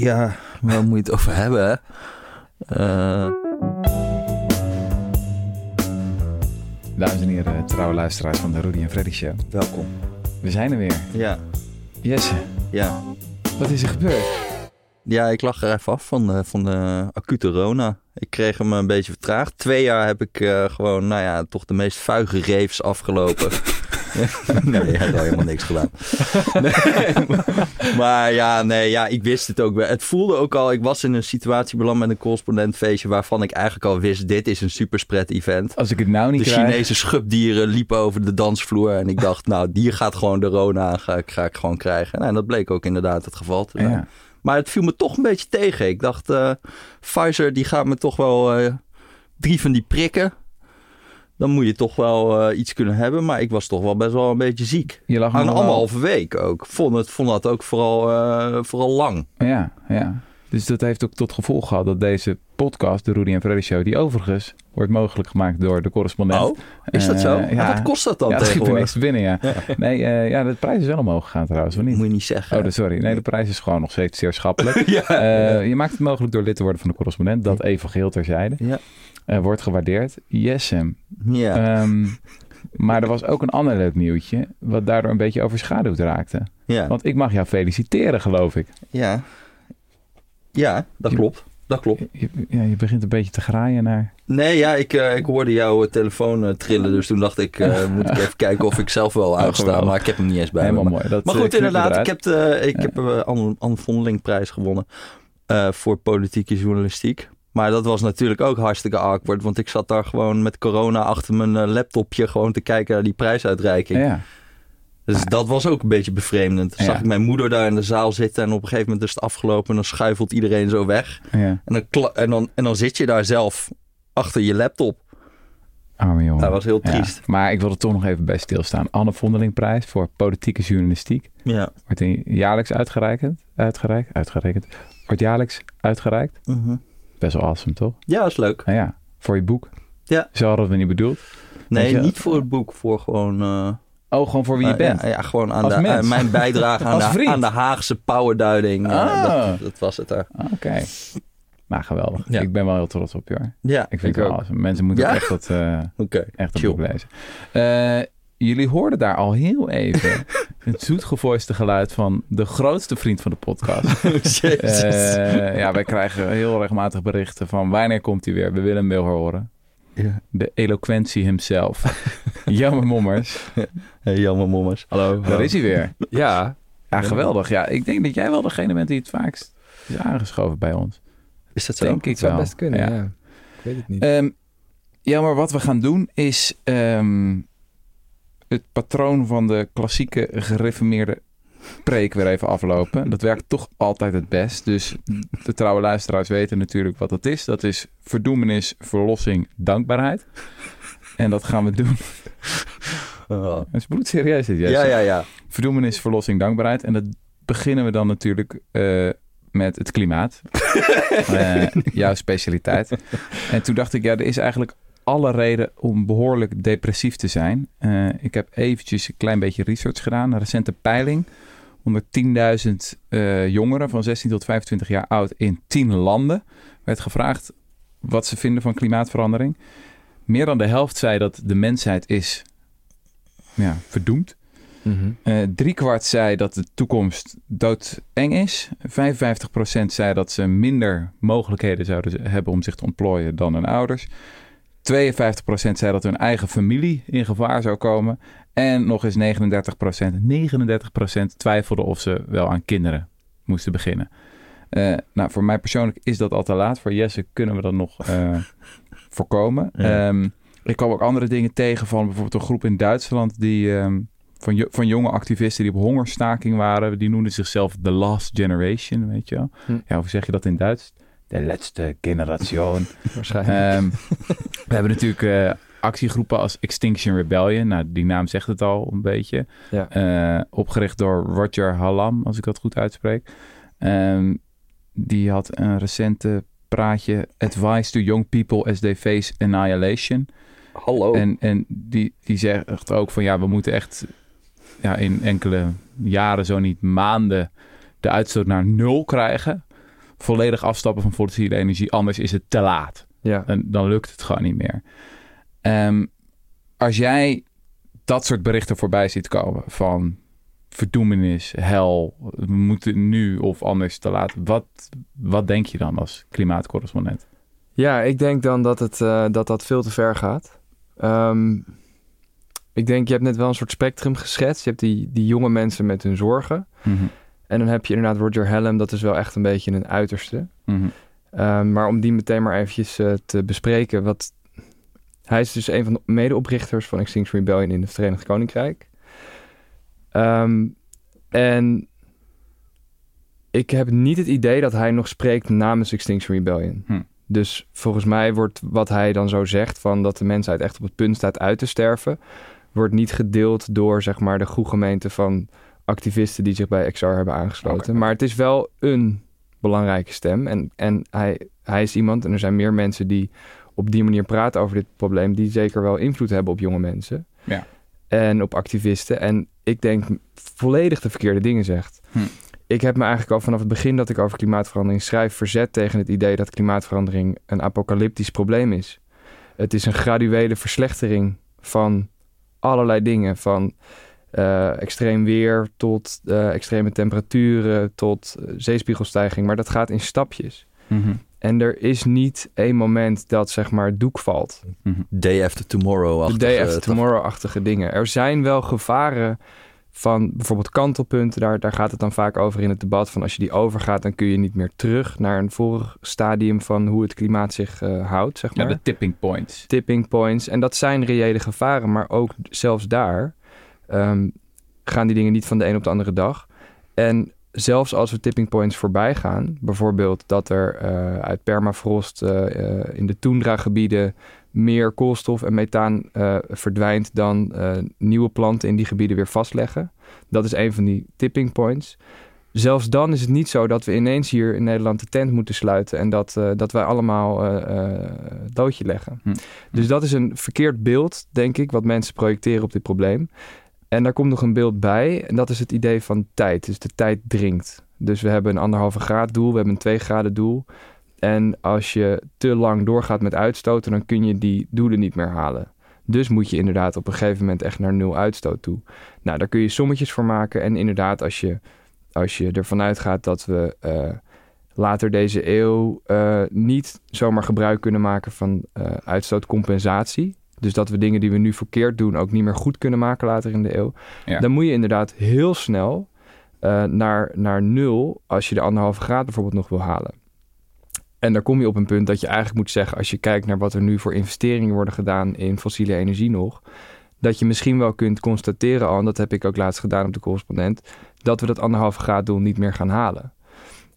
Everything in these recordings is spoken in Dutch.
Ja, waar moet je het over hebben? Eh, Dames en heren, trouwe luisteraars van de Rudy en Freddy Show. welkom. We zijn er weer. Ja, Jesse, ja. wat is er gebeurd? Ja, ik lag er even af van de, van de acute Rona. Ik kreeg hem een beetje vertraagd. Twee jaar heb ik eh, gewoon, nou ja, toch de meest vuige reefs afgelopen. nee, ik heb helemaal niks gedaan. Nee, maar ja, nee, ja, ik wist het ook wel. Het voelde ook al, ik was in een situatie beland met een correspondentfeestje... waarvan ik eigenlijk al wist, dit is een superspread event. Als ik het nou niet De krijg... Chinese schubdieren liepen over de dansvloer. En ik dacht, nou, die gaat gewoon de Rona ga ik, ga ik gewoon krijgen. Nou, en dat bleek ook inderdaad het geval te zijn. Ja. Maar het viel me toch een beetje tegen. Ik dacht, eh, Pfizer die gaat me toch wel eh, drie van die prikken. Dan moet je toch wel eh, iets kunnen hebben. Maar ik was toch wel best wel een beetje ziek. Je lag Aan anderhalve week ook. Vond, het, vond dat ook vooral, eh, vooral lang. Ja, ja. Dus dat heeft ook tot gevolg gehad dat deze podcast, de Rudy en Freddy Show, die overigens wordt mogelijk gemaakt door de correspondent. Oh, is dat zo? Eh, Maar ja. wat kost dat dan ja, het schiet niks binnen, ja. Nee, ja, de prijs is wel omhoog gegaan trouwens, of niet? Moet je niet zeggen. Oh, dat- sorry. Nee, de prijs is gewoon nog steeds zeer schappelijk. ja. Je maakt het mogelijk door lid te worden van de correspondent. Dat even geheel terzijde. Ja. Eh, wordt gewaardeerd. Yes, Sam. ja. Ehm, maar er was ook een ander leuk nieuwtje, wat daardoor een beetje overschaduwd raakte. ja. Want ik mag jou feliciteren, geloof ik. ja. Ja, dat Je- klopt. Dat klopt. Je, ja, je begint een beetje te graaien naar... Nee, ja, ik, eh, ik hoorde jouw eh, telefoon trillen. Dus toen dacht ik, moet ik even kijken of ik zelf wel uitsta. Oh, maar ik heb hem niet eens bij Helemaal me. mooi. Dat, Maar goed, inderdaad. Ik heb, de, ik Ja. heb een Anne, Anne Vondeling-prijs gewonnen voor politieke journalistiek. Maar dat was natuurlijk ook hartstikke awkward. Want ik zat daar gewoon met corona achter mijn eh, laptopje gewoon te kijken naar die prijsuitreiking. Ja, Dus dat was ook een beetje bevreemdend. Dan Ja. zag ik mijn moeder daar in de zaal zitten en op een gegeven moment is het afgelopen en dan schuifelt iedereen zo weg. ja. En dan, en dan, en dan zit je daar zelf achter je laptop. Arme jongen. Dat was heel Ja. triest. Maar ik wil er toch nog even bij stilstaan. Anne Vondelingprijs voor politieke journalistiek. Ja. Wordt jaarlijks uitgereikt. Uitgereikt? Uitgerekend. Wordt jaarlijks uitgereikt. Mhm. Best wel awesome, toch? Ja, dat is leuk. Nou ja, voor je boek. Ja. Zo hadden we het niet bedoeld. Nee, niet voor het boek, voor gewoon... eh, Oh, gewoon voor wie je eh, bent. Ja, ja, gewoon aan de, aan mijn bijdrage aan de, aan de Haagse powerduiding. eh, Ah. dat, dat was het daar. Oké. Maar geweldig. Ja. Ik ben wel heel trots op je hoor. Ja, Ik vind ik het wel awesome. Mensen moeten echt dat, eh, Oké, echt dat boek lezen. Jullie hoorden daar al heel even het zoetgevoiste geluid van de grootste vriend van de podcast. Jezus. Eh, ja, wij krijgen heel regelmatig berichten van wanneer komt hij weer? We willen hem wel horen. ja. De eloquentie himself. Jammer mommers. Hey, jammer mommers. Hallo. Daar is hij weer. Ja. Ja, geweldig. Ja, ik denk dat jij wel degene bent die het vaakst is aangeschoven bij ons. Is dat zo? Denk ik Het zou wel. best kunnen, Ja. ja. Ik weet het niet. Ehm, ja, maar wat we gaan doen is ehm, het patroon van de klassieke gereformeerde preek weer even aflopen. Dat werkt toch altijd het best. Dus de trouwe luisteraars weten natuurlijk wat dat is. Dat is verdoemenis, verlossing, dankbaarheid. En dat gaan we doen. Oh. Dat is bloedserieus dit. Ja, ja, ja. Verdoemenis, verlossing, dankbaarheid. En dat beginnen we dan natuurlijk eh, met het klimaat. Eh, jouw specialiteit. En toen dacht ik, ja, er is eigenlijk alle reden om behoorlijk depressief te zijn. Eh, ik heb eventjes een klein beetje research gedaan. Een recente peiling. Onder 10.000 eh, jongeren van 16 tot 25 jaar oud in 10 landen werd gevraagd wat ze vinden van klimaatverandering. Meer dan de helft zei dat de mensheid is ja, verdoemd. Mhm. Eh driekwart zei dat de toekomst doodeng is. 55% zei dat ze minder mogelijkheden zouden hebben om zich te ontplooien dan hun ouders. 52% zei dat hun eigen familie in gevaar zou komen. En nog eens 39%, 39% twijfelde of ze wel aan kinderen moesten beginnen. Eh, nou, voor mij persoonlijk is dat al te laat. Voor Jesse kunnen we dat nog eh, voorkomen. Ja. Ehm, ik kwam ook andere dingen tegen van bijvoorbeeld een groep in Duitsland die ehm, van, van jonge activisten die op hongerstaking waren. Die noemden zichzelf The Last Generation, weet je wel. Hm. Ja, hoe zeg je dat in Duits? De laatste generation. Waarschijnlijk. Ehm, we hebben natuurlijk eh, actiegroepen als Extinction Rebellion. Nou, die naam zegt het al een beetje. Ja. Eh, opgericht door Roger Hallam, als ik dat goed uitspreek. Ehm, die had een recente praatje Advice to Young People as They Face Annihilation. Hallo. En, en die, die zegt ook van ja, we moeten echt ja, in enkele jaren, zo niet maanden, de uitstoot naar nul krijgen. Volledig afstappen van fossiele energie, anders is het te laat. Ja. En dan lukt het gewoon niet meer. Ehm, als jij dat soort berichten voorbij ziet komen van verdoemenis, hel, we moeten nu of anders te laat. Wat, wat denk je dan als klimaatcorrespondent? Ja, ik denk dan dat het, eh, dat, dat veel te ver gaat. Ehm, ik denk, je hebt net wel een soort spectrum geschetst. Je hebt die, die jonge mensen met hun zorgen. Mhm. En dan heb je inderdaad Roger Hallam, dat is wel echt een beetje een uiterste. Mhm. Ehm, maar om die meteen maar eventjes eh, te bespreken. Wat, hij is dus een van de medeoprichters van Extinction Rebellion in het Verenigd Koninkrijk. Ehm, en ik heb niet het idee dat hij nog spreekt namens Extinction Rebellion. Hm. Dus volgens mij wordt wat hij dan zo zegt... van dat de mensheid echt op het punt staat uit te sterven... wordt niet gedeeld door zeg maar, de groegemeente van activisten... die zich bij XR hebben aangesloten. Maar het is wel een belangrijke stem. En, en hij, hij is iemand, en er zijn meer mensen die op die manier praten over dit probleem... die zeker wel invloed hebben op jonge mensen. Ja. En op activisten. En ik denk volledig de verkeerde dingen zegt. Hm. Ik heb me eigenlijk al vanaf het begin dat ik over klimaatverandering schrijf... verzet tegen het idee dat klimaatverandering een apocalyptisch probleem is. Het is een graduele verslechtering van allerlei dingen. Van eh, extreem weer tot eh, extreme temperaturen tot eh, zeespiegelstijging. Maar dat gaat in stapjes. Mhm. En er is niet één moment dat zeg maar doek valt. Mhm. Day after tomorrow. De day after tomorrow-achtige dingen. Er zijn wel gevaren van bijvoorbeeld kantelpunten. Daar, daar gaat het dan vaak over in het debat. Van als je die overgaat, dan kun je niet meer terug naar een vorig stadium van hoe het klimaat zich eh, houdt, zeg Ja, maar. de tipping points. Tipping points. En dat zijn reële gevaren. Maar ook zelfs daar ehm, gaan die dingen niet van de een op de andere dag. En zelfs als we tipping points voorbij gaan, bijvoorbeeld dat er eh, uit permafrost eh, eh, in de toendra-gebieden meer koolstof en methaan verdwijnt dan nieuwe planten in die gebieden weer vastleggen. Dat is een van die tipping points. Zelfs dan is het niet zo dat we ineens hier in Nederland de tent moeten sluiten en dat, dat wij allemaal doodje leggen. Hm. Dus dat is een verkeerd beeld, denk ik, wat mensen projecteren op dit probleem. En daar komt nog een beeld bij. En dat is het idee van tijd. Dus de tijd dringt. Dus we hebben een anderhalve graad doel. We hebben een twee graden doel. En als je te lang doorgaat met uitstoten, dan kun je die doelen niet meer halen. Dus moet je inderdaad op een gegeven moment echt naar nul uitstoot toe. Nou, daar kun je sommetjes voor maken. En inderdaad, als je, als je ervan uitgaat dat we eh, later deze eeuw eh, niet zomaar gebruik kunnen maken van eh, uitstootcompensatie. Dus dat we dingen die we nu verkeerd doen ook niet meer goed kunnen maken later in de eeuw. Ja. Dan moet je inderdaad heel snel eh, naar, naar nul als je de anderhalve graad bijvoorbeeld nog wil halen. En daar kom je op een punt dat je eigenlijk moet zeggen, als je kijkt naar wat er nu voor investeringen worden gedaan in fossiele energie nog, dat je misschien wel kunt constateren al, en dat heb ik ook laatst gedaan op de correspondent, dat we dat anderhalve graad doel niet meer gaan halen.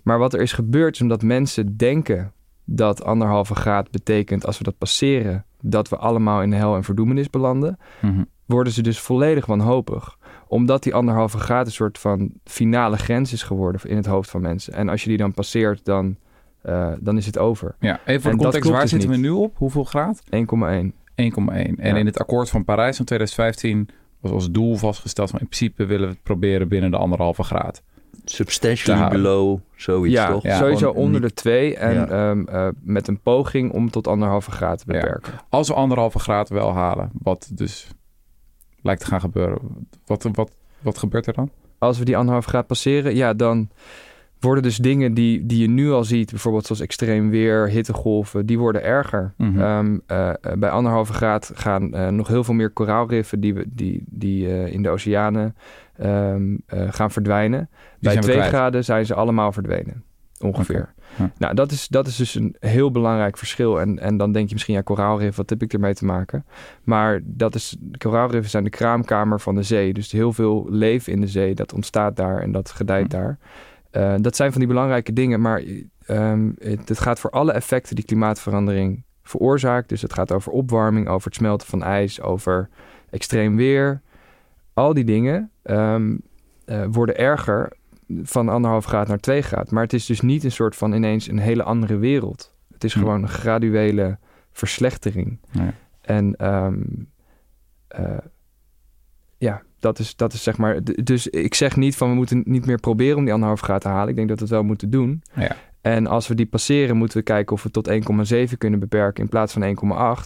Maar wat er is gebeurd is omdat mensen denken dat anderhalve graad betekent als we dat passeren, dat we allemaal in de hel en verdoemenis belanden, Mhm. worden ze dus volledig wanhopig. Omdat die anderhalve graad een soort van finale grens is geworden in het hoofd van mensen. En als je die dan passeert, dan, eh, dan is het over. 1,1. Ja, even voor En de context, waar dus zitten we nu op? Hoeveel graad? 1,1. En Ja. in het akkoord van Parijs van 2015 was als doel vastgesteld van in principe willen we het proberen binnen de anderhalve graad. Substantially below, zoiets ja, toch? Ja, sowieso Gewoon onder niet- de twee. En Ja. ehm, eh, met een poging om tot anderhalve graad te Ja. beperken. Als we anderhalve graad wel halen, wat dus lijkt te gaan gebeuren, wat, wat, wat gebeurt er dan? Als we die anderhalve graad passeren, ja, dan worden dus dingen die, die je nu al ziet, bijvoorbeeld zoals extreem weer, hittegolven, die worden erger. Mhm. Ehm, eh, bij anderhalve graad gaan eh, nog heel veel meer koraalriffen die, we, die, die eh, in de oceanen ehm, eh, gaan verdwijnen. bij twee graden zijn ze allemaal verdwenen, ongeveer. Ja. Nou, dat is, dat is dus een heel belangrijk verschil. En, en dan denk je misschien, ja, koraalrif, wat heb ik ermee te maken? Maar dat is, koraalriffen zijn de kraamkamer van de zee. Dus heel veel leven in de zee, dat ontstaat daar en dat gedijt Hm. daar. Eh, dat zijn van die belangrijke dingen, maar ehm, het, het gaat voor alle effecten die klimaatverandering veroorzaakt. Dus het gaat over opwarming, over het smelten van ijs, over extreem weer. Al die dingen ehm, eh, worden erger van anderhalf graad naar twee graad. Maar het is dus niet een soort van ineens een hele andere wereld. Het is Hm. gewoon een graduele verslechtering. Ja. En ehm, eh, ja, dat is, dat is zeg maar. Dus ik zeg niet van we moeten niet meer proberen om die anderhalf graad te halen. Ik denk dat we het wel moeten doen. Ja. En als we die passeren, moeten we kijken of we tot 1,7 kunnen beperken in plaats van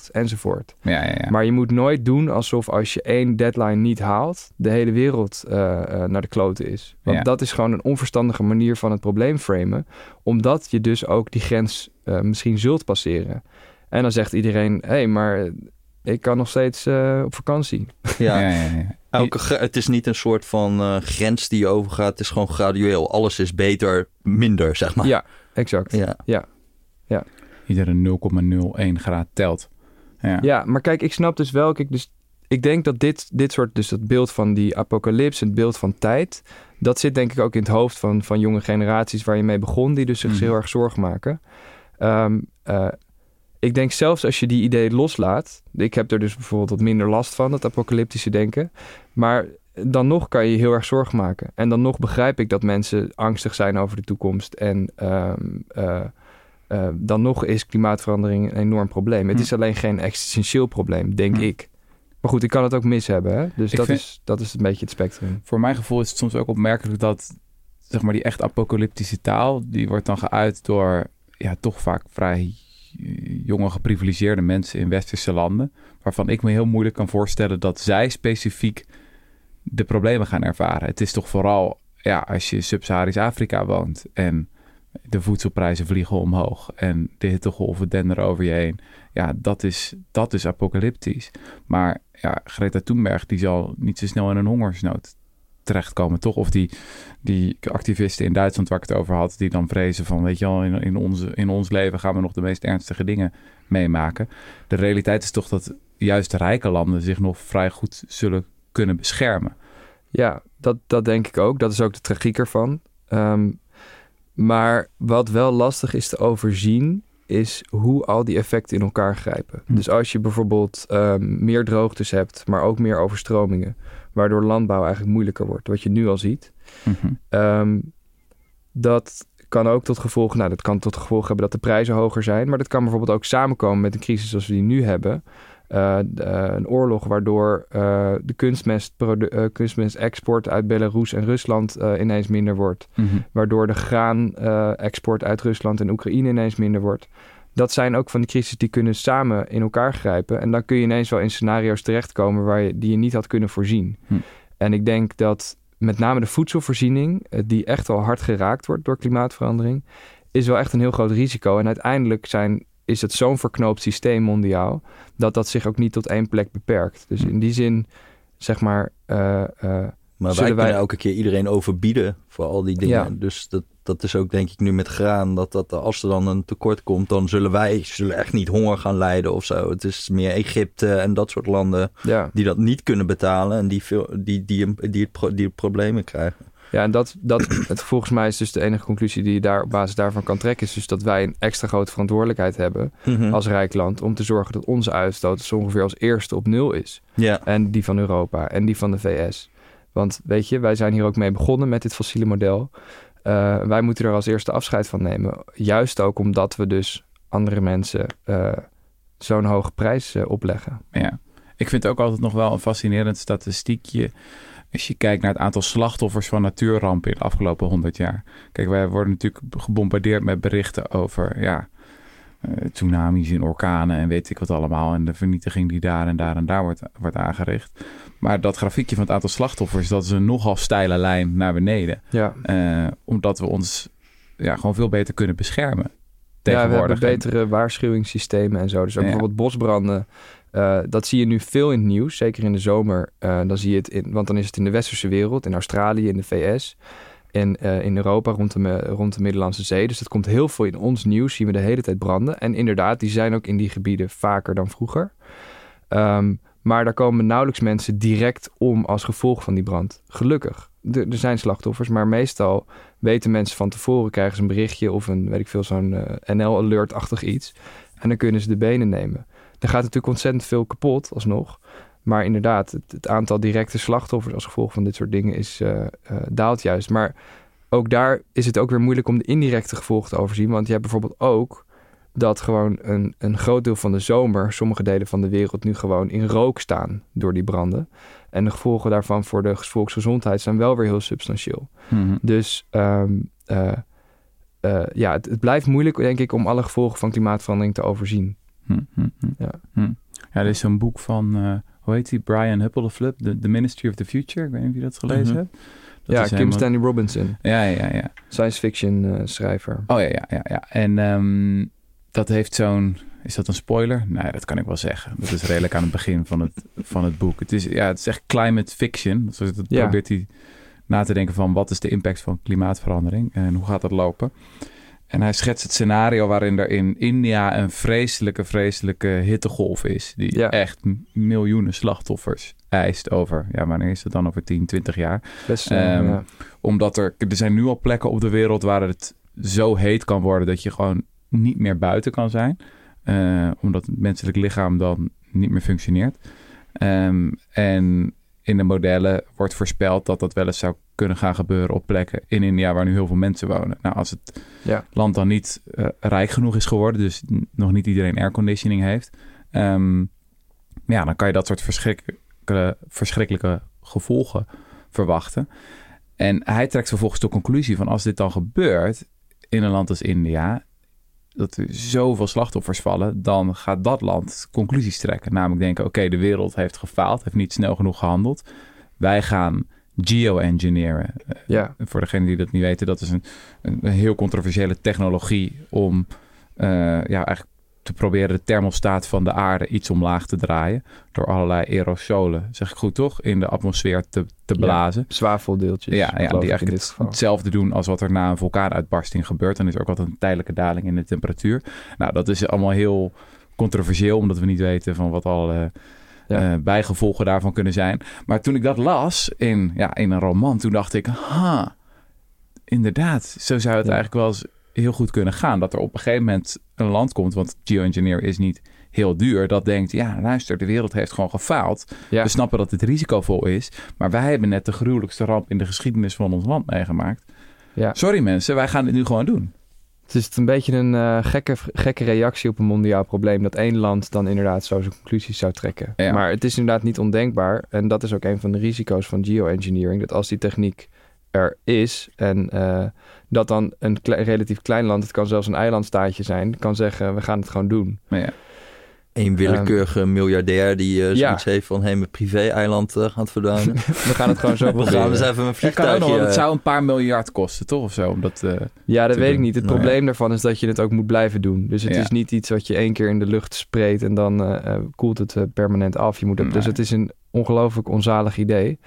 1,8 enzovoort. Ja, ja, ja. Maar je moet nooit doen alsof als je één deadline niet haalt, de hele wereld eh, eh, naar de kloten is. Want Ja. dat is gewoon een onverstandige manier van het probleem framen, omdat je dus ook die grens eh, misschien zult passeren. En dan zegt iedereen, hé, hey, maar ik kan nog steeds eh, op vakantie. Ja. ja, ja, ja. Elke, het is niet een soort van eh, grens die je overgaat. Het is gewoon gradueel. Alles is beter, minder, zeg maar. Ja, exact. Ja. Iedere 0,01 graad telt. Ja. Ja, maar kijk, ik snap dus wel. Kijk, dus ik denk dat dit, dit soort, dus dat beeld van die apocalyps, het beeld van tijd, dat zit denk ik ook in het hoofd van, van jonge generaties waar je mee begon, die dus zich Mhm. heel erg zorgen maken. Ehm, eh, ik denk zelfs als je die idee loslaat, ik heb er dus bijvoorbeeld wat minder last van, dat apocalyptische denken, maar dan nog kan je heel erg zorgen maken. En dan nog begrijp ik dat mensen angstig zijn over de toekomst en ehm, eh, eh, dan nog is klimaatverandering een enorm probleem. Het Hm. is alleen geen existentieel probleem, denk Hm. ik. Maar goed, ik kan het ook mis hebben. Hè? Dus Ik dat, vind- is, dat is een beetje het spectrum. Voor mijn gevoel is het soms ook opmerkelijk dat zeg maar, die echt apocalyptische taal, die wordt dan geuit door ja, toch vaak vrij jonge geprivilegeerde mensen in westerse landen, waarvan ik me heel moeilijk kan voorstellen dat zij specifiek de problemen gaan ervaren. Het is toch vooral ja, als je in Sub-Saharisch Afrika woont en de voedselprijzen vliegen omhoog en de hittegolven denderen over je heen. Ja, dat is, dat is apocalyptisch. Maar ja, Greta Thunberg die zal niet zo snel in een hongersnood terechtkomen, toch? Of die, die activisten in Duitsland waar ik het over had, die dan vrezen van, weet je wel, in, in, onze, in ons leven gaan we nog de meest ernstige dingen meemaken. De realiteit is toch dat juist de rijke landen zich nog vrij goed zullen kunnen beschermen. Ja, dat, dat denk ik ook. Dat is ook de tragiek ervan. Ehm, maar wat wel lastig is te overzien, is hoe al die effecten in elkaar grijpen. Hm. Dus als je bijvoorbeeld ehm, meer droogtes hebt, maar ook meer overstromingen, waardoor landbouw eigenlijk moeilijker wordt, wat je nu al ziet. Mhm. Ehm, dat kan ook tot gevolg, nou, dat kan tot gevolg hebben dat de prijzen hoger zijn. Maar dat kan bijvoorbeeld ook samenkomen met een crisis zoals we die nu hebben. Eh, eh, een oorlog waardoor eh, de eh, kunstmestexport uit Belarus en Rusland ineens minder wordt. Mhm. Waardoor de graanexport uit Rusland en Oekraïne ineens minder wordt. Dat zijn ook van die crisis die kunnen samen in elkaar grijpen. En dan kun je ineens wel in scenario's terechtkomen waar je, die je niet had kunnen voorzien. Hm. En ik denk dat met name de voedselvoorziening, eh, die echt wel hard geraakt wordt door klimaatverandering, is wel echt een heel groot risico. En uiteindelijk zijn, is het zo'n verknoopt systeem mondiaal, dat dat zich ook niet tot één plek beperkt. Dus Hm. in die zin, zeg maar, eh, eh, Maar wij Zullen kunnen wij- elke keer iedereen overbieden voor al die dingen. Ja. Dus dat, dat is ook denk ik nu met graan. Dat, dat als er dan een tekort komt, dan zullen wij zullen echt niet honger gaan lijden of zo. Het is meer Egypte en dat soort landen ja. die dat niet kunnen betalen. En die, veel, die, die, die, die problemen krijgen. Ja, en dat, dat het, volgens mij is dus de enige conclusie die je daar op basis daarvan kan trekken, is dus dat wij een extra grote verantwoordelijkheid hebben Mhm. als rijk land om te zorgen dat onze uitstoot zo ongeveer als eerste op nul is. Ja, En die van Europa en die van de VS. Want weet je, wij zijn hier ook mee begonnen met dit fossiele model. Eh, wij moeten er als eerste afscheid van nemen. Juist ook omdat we dus andere mensen eh, zo'n hoge prijs eh, opleggen. Ja. Ik vind het ook altijd nog wel een fascinerend statistiekje. Als je kijkt naar het aantal slachtoffers van natuurrampen in de afgelopen 100 jaar. Kijk, wij worden natuurlijk gebombardeerd met berichten over ja, tsunamis en orkanen en weet ik wat allemaal. En de vernietiging die daar en daar en daar wordt, wordt aangericht. Maar dat grafiekje van het aantal slachtoffers, dat is een nogal steile lijn naar beneden. Ja, Eh, omdat we ons ja, gewoon veel beter kunnen beschermen. ja we hebben betere waarschuwingssystemen en zo. Dus ook Ja. bijvoorbeeld bosbranden. eh, dat zie je nu veel in het nieuws, zeker in de zomer. Eh, dan zie je het in, want dan is het in de westerse wereld, in Australië, in de VS en eh, in Europa rond de, rond de Middellandse Zee. Dus dat komt heel veel in ons nieuws, zien we de hele tijd branden. En inderdaad, die zijn ook in die gebieden vaker dan vroeger. Ehm, maar daar komen nauwelijks mensen direct om als gevolg van die brand. Gelukkig. Er- er zijn slachtoffers, maar meestal weten mensen van tevoren, krijgen ze een berichtje of een, weet ik veel, zo'n eh, NL-alert-achtig iets. En dan kunnen ze de benen nemen. Er gaat natuurlijk ontzettend veel kapot alsnog. Maar inderdaad, het, het aantal directe slachtoffers als gevolg van dit soort dingen is, eh, eh, daalt juist. Maar ook daar is het ook weer moeilijk om de indirecte gevolgen te overzien. Want je hebt bijvoorbeeld ook dat gewoon een, een groot deel van de zomer, sommige delen van de wereld nu gewoon in rook staan door die branden. En de gevolgen daarvan voor de volksgezondheid zijn wel weer heel substantieel. Mhm. Dus ehm, eh, ja, het, het blijft moeilijk, denk ik, om alle gevolgen van klimaatverandering te overzien. Hm, hm, hm. Ja. Ja, er is zo'n boek van, hoe heet die? Brian Huppeleflip, The, The Ministry of the Future. Ik weet niet of je dat gelezen Mhm. hebt. Dat ja, Kim helemaal- Stanley Robinson, Ja, ja, ja. science fiction eh, schrijver. Oh ja, ja, ja. ja. En ehm, dat heeft zo'n... Is dat een spoiler? Nee, dat kan ik wel zeggen. Dat is redelijk aan het begin van het, van het boek. Het is, ja, het is echt climate fiction. Dus Ja. probeert hij na te denken van... wat is de impact van klimaatverandering en hoe gaat dat lopen? En hij schetst het scenario waarin er in India een vreselijke, vreselijke hittegolf is. Die Ja. echt miljoenen slachtoffers eist over... Ja, wanneer is het dan? Over 10, 20 jaar Best, eh, Ehm, ja. omdat er, er zijn nu al plekken op de wereld waar het zo heet kan worden dat je gewoon niet meer buiten kan zijn. Eh, omdat het menselijk lichaam dan niet meer functioneert. Ehm, en in de modellen wordt voorspeld dat dat wel eens zou kunnen gaan gebeuren op plekken in India waar nu heel veel mensen wonen. Nou, als het Ja. land dan niet eh, rijk genoeg is geworden, dus nog niet iedereen airconditioning heeft, ehm, ja, dan kan je dat soort verschrikkelijke, verschrikkelijke gevolgen verwachten. En hij trekt vervolgens de conclusie van als dit dan gebeurt in een land als India, dat er zoveel slachtoffers vallen, dan gaat dat land conclusies trekken. Namelijk denken, oké, de wereld heeft gefaald, heeft niet snel genoeg gehandeld. Wij gaan geoengineeren. Eh, ja. Voor degenen die dat niet weten, dat is een, een, heel controversiële technologie om eh, ja, eigenlijk te proberen de thermostaat van de aarde iets omlaag te draaien. Door allerlei aerosolen, zeg ik goed toch, in de atmosfeer te, te Ja. blazen. Zwaveldeeltjes. Ja, ja die eigenlijk het- hetzelfde doen als wat er na een vulkaanuitbarsting gebeurt. Dan is er ook altijd een tijdelijke daling in de temperatuur. Nou, dat is allemaal heel controversieel, omdat we niet weten van wat al eh, Ja. eh, bijgevolgen daarvan kunnen zijn. Maar toen ik dat las in, ja, in een roman, toen dacht ik, ha, inderdaad, zo zou het Ja. eigenlijk wel eens heel goed kunnen gaan. Dat er op een gegeven moment een land komt, want geoengineer is niet heel duur, dat denkt, ja, luister, de wereld heeft gewoon gefaald. Ja. We snappen dat het risicovol is, maar wij hebben net de gruwelijkste ramp in de geschiedenis van ons land meegemaakt. Ja. Sorry mensen, wij gaan dit nu gewoon doen. Het is een beetje een eh, gekke, gekke reactie op een mondiaal probleem. Dat één land dan inderdaad zo zijn conclusies zou trekken. Ja. Maar het is inderdaad niet ondenkbaar. En dat is ook een van de risico's van geoengineering. Dat als die techniek er is en eh, dat dan een kle- relatief klein land, het kan zelfs een eilandstaatje zijn, kan zeggen we gaan het gewoon doen. Ja, Een willekeurige miljardair die eh, Ehm, ja. zoiets heeft van... hé, mijn privé-eiland eh, gaat verdwijnen. We gaan het gewoon zo We gaan eens even een het, kan ook nog, vliegtuigje... want het zou een paar miljard kosten, toch? Of zo, omdat... eh, Ja, dat weet ik niet. Het Nou ja. probleem daarvan is dat je het ook moet blijven doen. Dus het Ja. is niet iets wat je één keer in de lucht spreekt en dan eh, eh, koelt het eh, permanent af. Je moet het, Dus het is een ongelooflijk onzalig idee.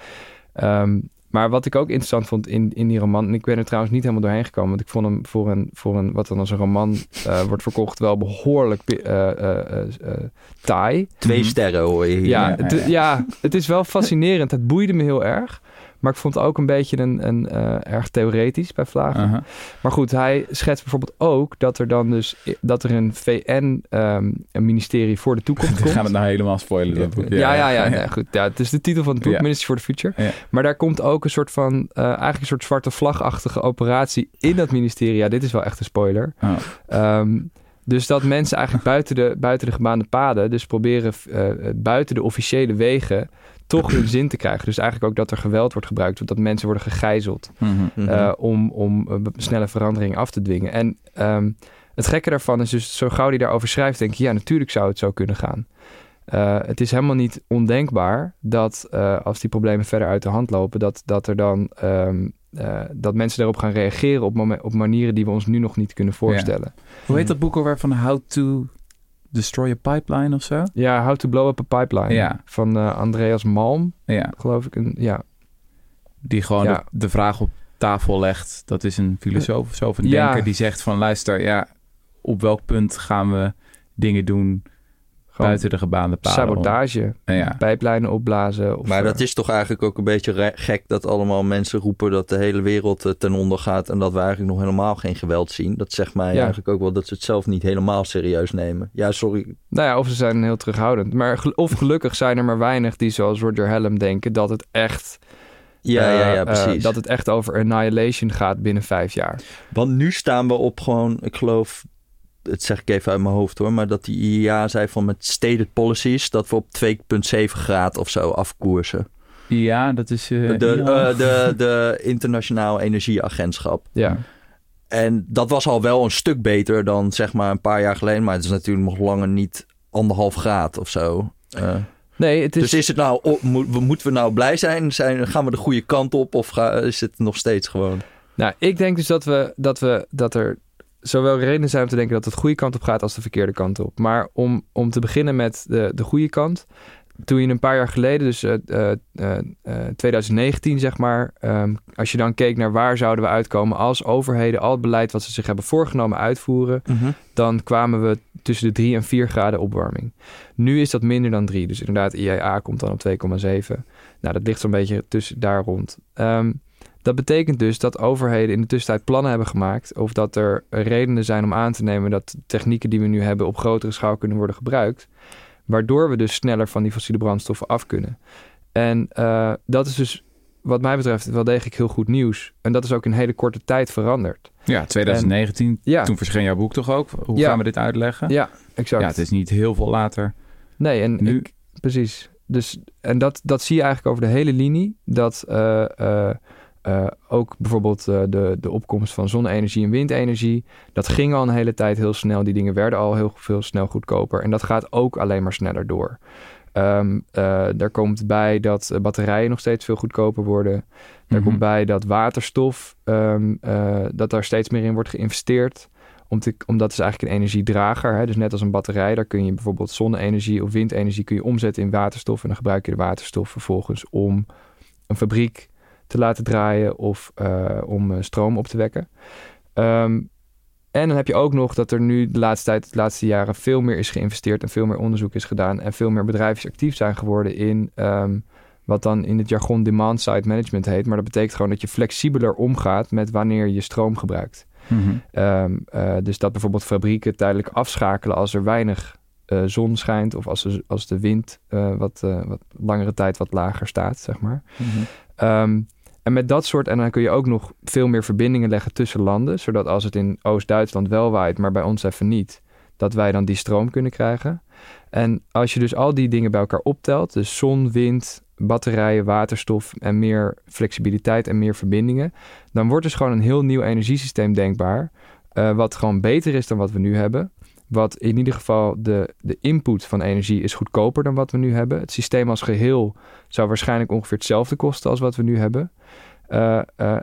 Ehm, maar wat ik ook interessant vond in, in die roman, en ik ben er trouwens niet helemaal doorheen gekomen, want ik vond hem voor een, voor een wat dan als een roman eh, wordt verkocht, wel behoorlijk eh, eh, eh, eh, taai. Twee Mhm. sterren hoor je hier. Ja, Ja, het, ja, ja. ja, het is wel fascinerend. Het boeide me heel erg. Maar ik vond het ook een beetje een, een, eh, erg theoretisch bij Vlagen. Maar goed, hij schetst bijvoorbeeld ook dat er dan dus dat er een VN ehm, een ministerie voor de toekomst We komt. gaan het nou helemaal spoilen. Dat boek. Ja, ja, ja. goed. Ja, het is de titel van het boek, Ja. Ministry for the Future. Maar daar komt ook een soort van, eh, eigenlijk een soort zwarte vlagachtige operatie in dat ministerie. Ja, dit is wel echt een spoiler. Oh. Ehm, dus dat mensen eigenlijk buiten de, buiten de gebaande paden, dus proberen eh, buiten de officiële wegen, toch hun zin te krijgen. Dus eigenlijk ook dat er geweld wordt gebruikt, dat mensen worden gegijzeld Mhm. Mhm. eh, om, om een snelle verandering af te dwingen. En ehm, het gekke daarvan is dus, zo gauw die daarover schrijft, denk ik, ja, natuurlijk zou het zo kunnen gaan. Eh, het is helemaal niet ondenkbaar dat eh, als die problemen verder uit de hand lopen, dat, dat er dan ehm, eh, dat mensen daarop gaan reageren op, op manieren die we ons nu nog niet kunnen voorstellen. Hoe heet dat boek alweer van How to Destroy a Pipeline of zo? Ja, How to Blow Up a Pipeline Ja. van eh, Andreas Malm, Ja, geloof ik. Een, ja. die gewoon Ja. de, de vraag op tafel legt. Dat is een filosoof of zo, of een Ja. denker die zegt van... luister, ja, op welk punt gaan we dingen doen Gewoon buiten de gebaande paden? sabotage, Ja. pijplijnen opblazen. Of, Maar dat eh, is toch eigenlijk ook een beetje gek dat allemaal mensen roepen dat de hele wereld eh, ten onder gaat en dat we eigenlijk nog helemaal geen geweld zien. Dat zegt mij Ja. eigenlijk ook wel dat ze het zelf niet helemaal serieus nemen. Ja, sorry. Nou ja, of ze zijn heel terughoudend. Maar gel- of gelukkig zijn er maar weinig die zoals Roger Helm denken dat het echt, Ja, ja, ja, eh, precies. dat het echt over annihilation gaat binnen vijf jaar. Want nu staan we op gewoon, ik geloof, het zeg ik even uit mijn hoofd hoor, maar dat die IEA zei van met stated policies dat we op 2,7 graden of zo afkoersen. Ja, dat is... eh, de, ja. eh, de, de Internationaal Energieagentschap. Ja, En dat was al wel een stuk beter dan zeg maar een paar jaar geleden. Maar het is natuurlijk nog langer niet anderhalf graad of zo. Uh, nee, het is... Dus is het nou, oh, moeten we nou blij zijn? zijn? Gaan we de goede kant op of ga, is het nog steeds gewoon... Nou, ik denk dus dat, we, dat, we, dat er zowel redenen zijn om te denken dat het de goede kant op gaat als de verkeerde kant op. Maar om, om te beginnen met de, de goede kant. Toen je een paar jaar geleden, dus uh, uh, 2019 zeg maar, um, als je dan keek naar waar zouden we uitkomen als overheden al het beleid wat ze zich hebben voorgenomen uitvoeren, Mhm. dan kwamen we tussen de 3 en 4 graden opwarming. Nu is dat minder dan 3, dus inderdaad IEA komt dan op 2,7. Nou, dat ligt zo'n beetje tussen daar rond. Um, dat betekent dus dat overheden in de tussentijd plannen hebben gemaakt. Of dat er redenen zijn om aan te nemen dat technieken die we nu hebben op grotere schaal kunnen worden gebruikt. Waardoor we dus sneller van die fossiele brandstoffen af kunnen. En uh, dat is dus wat mij betreft wel degelijk heel goed nieuws. En dat is ook in hele korte tijd veranderd. Ja, 2019. En, ja. Toen verscheen jouw boek toch ook? Hoe ja. gaan we dit uitleggen? Ja, exact. Ja, het is niet heel veel later. Nee, en nu... Ik, precies. Dus, en dat, dat zie je eigenlijk over de hele linie. Dat uh, uh, uh, ook bijvoorbeeld uh, de, de opkomst van zonne-energie en windenergie. Dat ging al een hele tijd heel snel. Die dingen werden al heel veel snel goedkoper. En dat gaat ook alleen maar sneller door. Um, uh, daar komt bij dat batterijen nog steeds veel goedkoper worden. Daar Mhm. komt bij dat waterstof, um, dat daar steeds meer in wordt geïnvesteerd. Om te, omdat is eigenlijk een energiedrager. Hè? Dus net als een batterij, daar kun je bijvoorbeeld zonne-energie of windenergie kun je omzetten in waterstof. En dan gebruik je de waterstof vervolgens om een fabriek te laten draaien of uh, om uh, stroom op te wekken. Um, en dan heb je ook nog dat er nu de laatste tijd, de laatste jaren, veel meer is geïnvesteerd en veel meer onderzoek is gedaan en veel meer bedrijven actief zijn geworden in um, wat dan in het jargon demand-side management heet. Maar dat betekent gewoon dat je flexibeler omgaat met wanneer je stroom gebruikt. Mm-hmm. Um, uh, dus dat bijvoorbeeld fabrieken tijdelijk afschakelen als er weinig uh, zon schijnt of als, er, als de wind uh, wat, wat langere tijd wat lager staat, zeg maar. Um, en met dat soort, en dan kun je ook nog veel meer verbindingen leggen tussen landen, zodat als het in Oost-Duitsland wel waait, maar bij ons even niet, dat wij dan die stroom kunnen krijgen. En als je dus al die dingen bij elkaar optelt, dus zon, wind, batterijen, waterstof en meer flexibiliteit en meer verbindingen, dan wordt dus gewoon een heel nieuw energiesysteem denkbaar, uh, wat gewoon beter is dan wat we nu hebben. Wat in ieder geval de, de input van energie is goedkoper dan wat we nu hebben. Het systeem als geheel zou waarschijnlijk ongeveer hetzelfde kosten als wat we nu hebben. Uh, uh,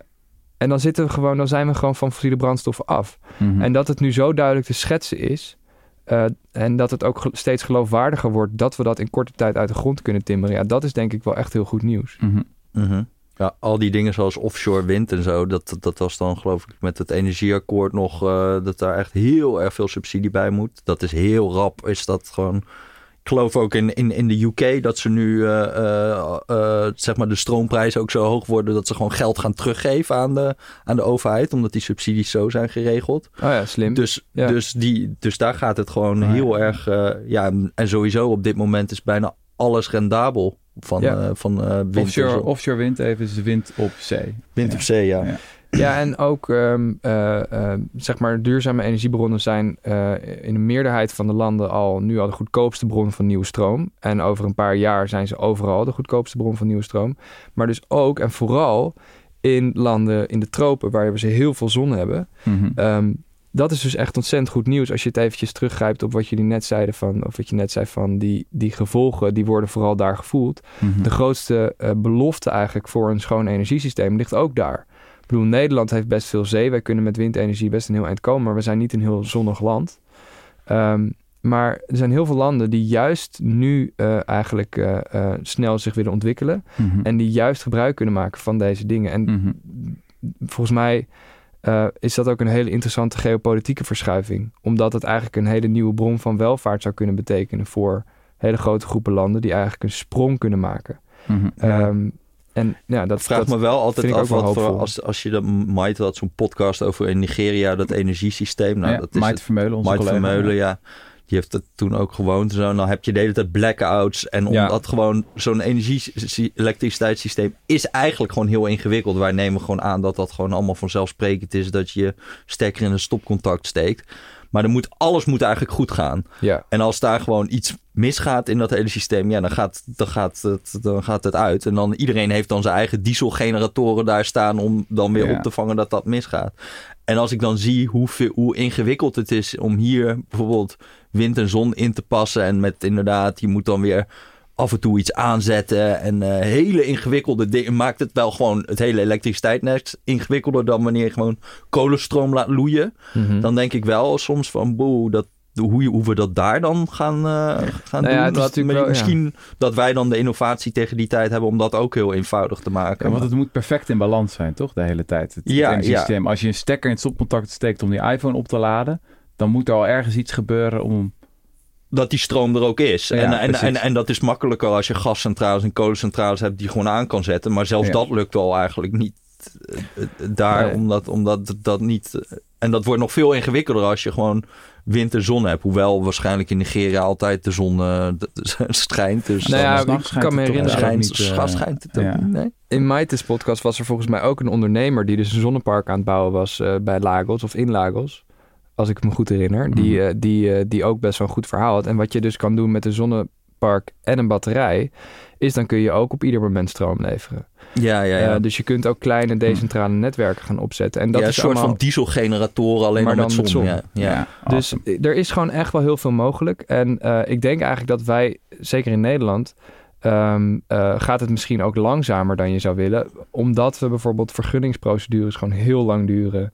en dan zitten we gewoon, dan zijn we gewoon van fossiele brandstoffen af. Mm-hmm. En dat het nu zo duidelijk te schetsen is. Uh, en dat het ook steeds geloofwaardiger wordt dat we dat in korte tijd uit de grond kunnen timmeren. Ja, dat is denk ik wel echt heel goed nieuws. Mm-hmm. Ja, al die dingen zoals offshore wind en zo, dat, dat was dan geloof ik met het energieakkoord nog, uh, dat daar echt heel erg veel subsidie bij moet. Dat is heel rap, is dat gewoon... Ik geloof ook in, in, in de UK dat ze nu uh, uh, uh, zeg maar de stroomprijzen ook zo hoog worden dat ze gewoon geld gaan teruggeven aan de, aan de overheid, omdat die subsidies zo zijn geregeld. Oh ja, slim. Dus, ja. dus, die, dus daar gaat het gewoon oh, heel erg. ja, en sowieso op dit moment is bijna alles rendabel van, Ja. uh, van uh, wind. Offshore, wind even is de wind op zee. Wind Ja. op zee, ja. Ja. Ja, en ook ehm, eh, eh, zeg maar duurzame energiebronnen zijn eh, in de meerderheid van de landen al nu al de goedkoopste bron van nieuwe stroom. En over een paar jaar zijn ze overal de goedkoopste bron van nieuwe stroom. Maar dus ook en vooral in landen in de tropen waar we ze heel veel zon hebben. Mhm. Ehm, dat is dus echt ontzettend goed nieuws als je het eventjes teruggrijpt op wat jullie net zeiden van, of wat je net zei van die, die gevolgen, die worden vooral daar gevoeld. Mhm. De grootste eh, belofte eigenlijk voor een schoon energiesysteem ligt ook daar. Ik bedoel, Nederland heeft best veel zee. Wij kunnen met windenergie best een heel eind komen, maar we zijn niet een heel zonnig land. Um, maar er zijn heel veel landen die juist nu uh, eigenlijk uh, uh, snel zich willen ontwikkelen. Mhm. En die juist gebruik kunnen maken van deze dingen. En Mhm. volgens mij uh, is dat ook een hele interessante geopolitieke verschuiving. Omdat het eigenlijk een hele nieuwe bron van welvaart zou kunnen betekenen voor hele grote groepen landen die eigenlijk een sprong kunnen maken. Ja. Um, en ja, dat Vraag dat me wel altijd af wat voor, als, als je dat Maite had zo'n podcast over in Nigeria dat energiesysteem. Nou, ja, dat is Maite het- Vermeulen, onze Maite collega. Vermeulen, ja. Heeft het toen ook gewoond. Zo. En dan heb je de hele tijd blackouts. En Ja. omdat gewoon zo'n energie-elektriciteitssysteem is eigenlijk gewoon heel ingewikkeld. Wij nemen gewoon aan dat dat gewoon allemaal vanzelfsprekend is. Dat je stekker in een stopcontact steekt. Maar er moet, alles moet eigenlijk goed gaan. Ja, En als daar gewoon iets misgaat in dat hele systeem, ja, dan gaat, dan, gaat het, dan gaat het uit. En dan iedereen heeft dan zijn eigen dieselgeneratoren daar staan om dan weer Ja. op te vangen dat dat misgaat. En als ik dan zie hoe, veel, hoe ingewikkeld het is om hier bijvoorbeeld wind en zon in te passen. En met inderdaad, je moet dan weer af en toe iets aanzetten. En eh, hele ingewikkelde dingen. Maakt het wel gewoon het hele elektriciteitsnet ingewikkelder dan wanneer je gewoon kolenstroom laat loeien. Mhm. Dan denk ik wel soms van boe, dat, hoe, je- hoe we dat daar dan gaan, eh, gaan Nou ja, doen. Dat- ja. misschien dat wij dan de innovatie tegen die tijd hebben om dat ook heel eenvoudig te maken. Ja, want het moet perfect in balans zijn, toch? De hele tijd. Het, Ja, het energiesysteem. Als je een stekker in het stopcontact steekt om die iPhone op te laden, dan moet er al ergens iets gebeuren om. dat die stroom er ook is. Ja, en, en, en, en dat is makkelijker als je gascentrales en kolencentrales hebt die je gewoon aan kan zetten. Maar zelfs Ja. dat lukt al eigenlijk niet eh, eh, daar, Nee. omdat, omdat dat niet... eh, En dat wordt nog veel ingewikkelder als je gewoon wind en zon hebt. Hoewel waarschijnlijk in Nigeria altijd de zon eh, schijnt. Dus Nou ja, ik schijnt kan me herinneren- schijnt, niet, eh, schijnt het ook ja. niet, nee? In Maites podcast was er volgens mij ook een ondernemer die dus een zonnepark aan het bouwen was eh, bij Lagos of in Lagos. Als ik me goed herinner. Die, Mhm. eh, die, eh, die ook best wel een goed verhaal had. En wat je dus kan doen met een zonnepark en een batterij, is dan kun je ook op ieder moment stroom leveren. Ja, ja, ja. Eh, dus je kunt ook kleine decentrale netwerken gaan opzetten. En dat ja, een is soort allemaal... van dieselgeneratoren alleen Maar dan met zon. met zon. Ja, ja. Dus awesome. er is gewoon echt wel heel veel mogelijk. En ik denk eigenlijk dat wij, zeker in Nederland, ehm, eh, gaat het misschien ook langzamer dan je zou willen. Omdat we bijvoorbeeld vergunningsprocedures gewoon heel lang duren.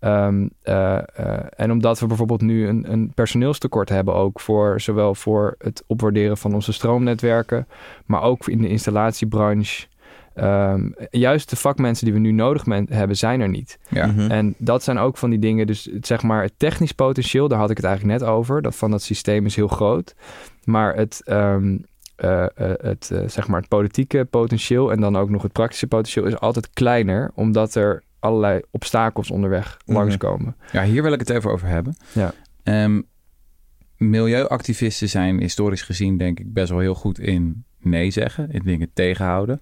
Ehm, eh, eh, en omdat we bijvoorbeeld nu een, een personeelstekort hebben ook voor zowel voor het opwaarderen van onze stroomnetwerken, maar ook in de installatiebranche. Ehm, juist de vakmensen die we nu nodig hebben, zijn er niet. ja. Mhm. En dat zijn ook van die dingen, dus het, zeg maar het technisch potentieel, daar had ik het eigenlijk net over. Dat van dat systeem is heel groot. Maar het, ehm, eh, het, zeg maar het politieke potentieel en dan ook nog het praktische potentieel is altijd kleiner, omdat er allerlei obstakels onderweg Mhm. langskomen. Ja, hier wil ik het even over hebben. Ja. Ehm, milieuactivisten zijn historisch gezien denk ik best wel heel goed in nee zeggen, in dingen tegenhouden.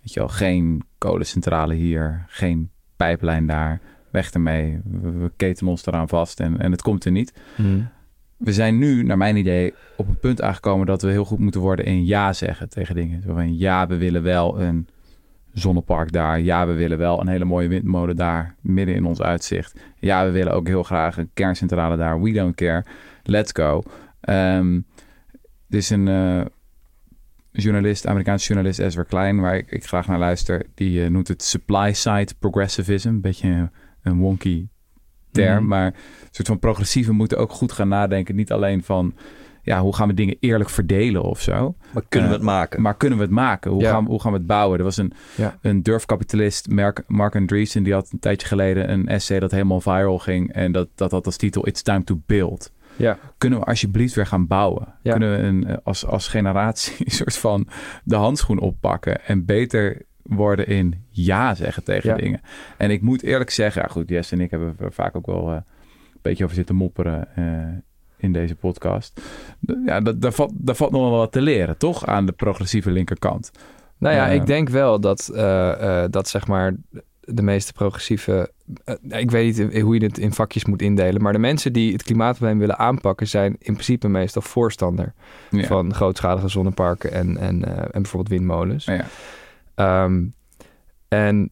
Weet je wel, geen kolencentrale hier, geen pijplijn daar, weg ermee. We, we ketenen ons eraan vast en, en het komt er niet. We zijn nu, naar mijn idee, op een punt aangekomen dat we heel goed moeten worden in ja zeggen tegen dingen. Zo van ja, we willen wel een zonnepark daar. Ja, we willen wel een hele mooie windmolen daar, midden in ons uitzicht. Ja, we willen ook heel graag een kerncentrale daar. We don't care. Let's go. Ehm er is een eh, journalist, Amerikaanse journalist Ezra Klein, waar ik, ik graag naar luister. Die eh, noemt het supply-side progressivism. Een beetje een, een wonky term, Mhm. maar een soort van progressieven moeten ook goed gaan nadenken. Niet alleen van, ja, hoe gaan we dingen eerlijk verdelen of zo. Maar kunnen we Eh, het maken? Maar kunnen we het maken? Hoe, Ja. gaan, we- hoe gaan we het bouwen? Er was een, Ja. een durfkapitalist, Mark, Mark Andreessen, die had een tijdje geleden een essay dat helemaal viral ging. En dat, dat had als titel It's Time to Build. Ja. Kunnen we alsjeblieft weer gaan bouwen? Ja. Kunnen we een, eh, als, als generatie een soort van de handschoen oppakken en beter worden in ja zeggen tegen Ja. dingen? En ik moet eerlijk zeggen, ja goed, Jess en ik hebben er vaak ook wel eh, een beetje over zitten mopperen eh, in deze podcast. Ja, dat- daar valt, daar valt nog wel wat te leren, toch? Aan de progressieve linkerkant. Nou ja, Eh, ik denk wel dat, eh, eh, dat zeg maar de meeste progressieve... ik weet niet hoe je het in vakjes moet indelen... maar de mensen die het klimaatprobleem willen aanpakken... zijn in principe meestal voorstander Ja. van grootschalige zonneparken en, en, en bijvoorbeeld windmolens. Ja. Ehm, en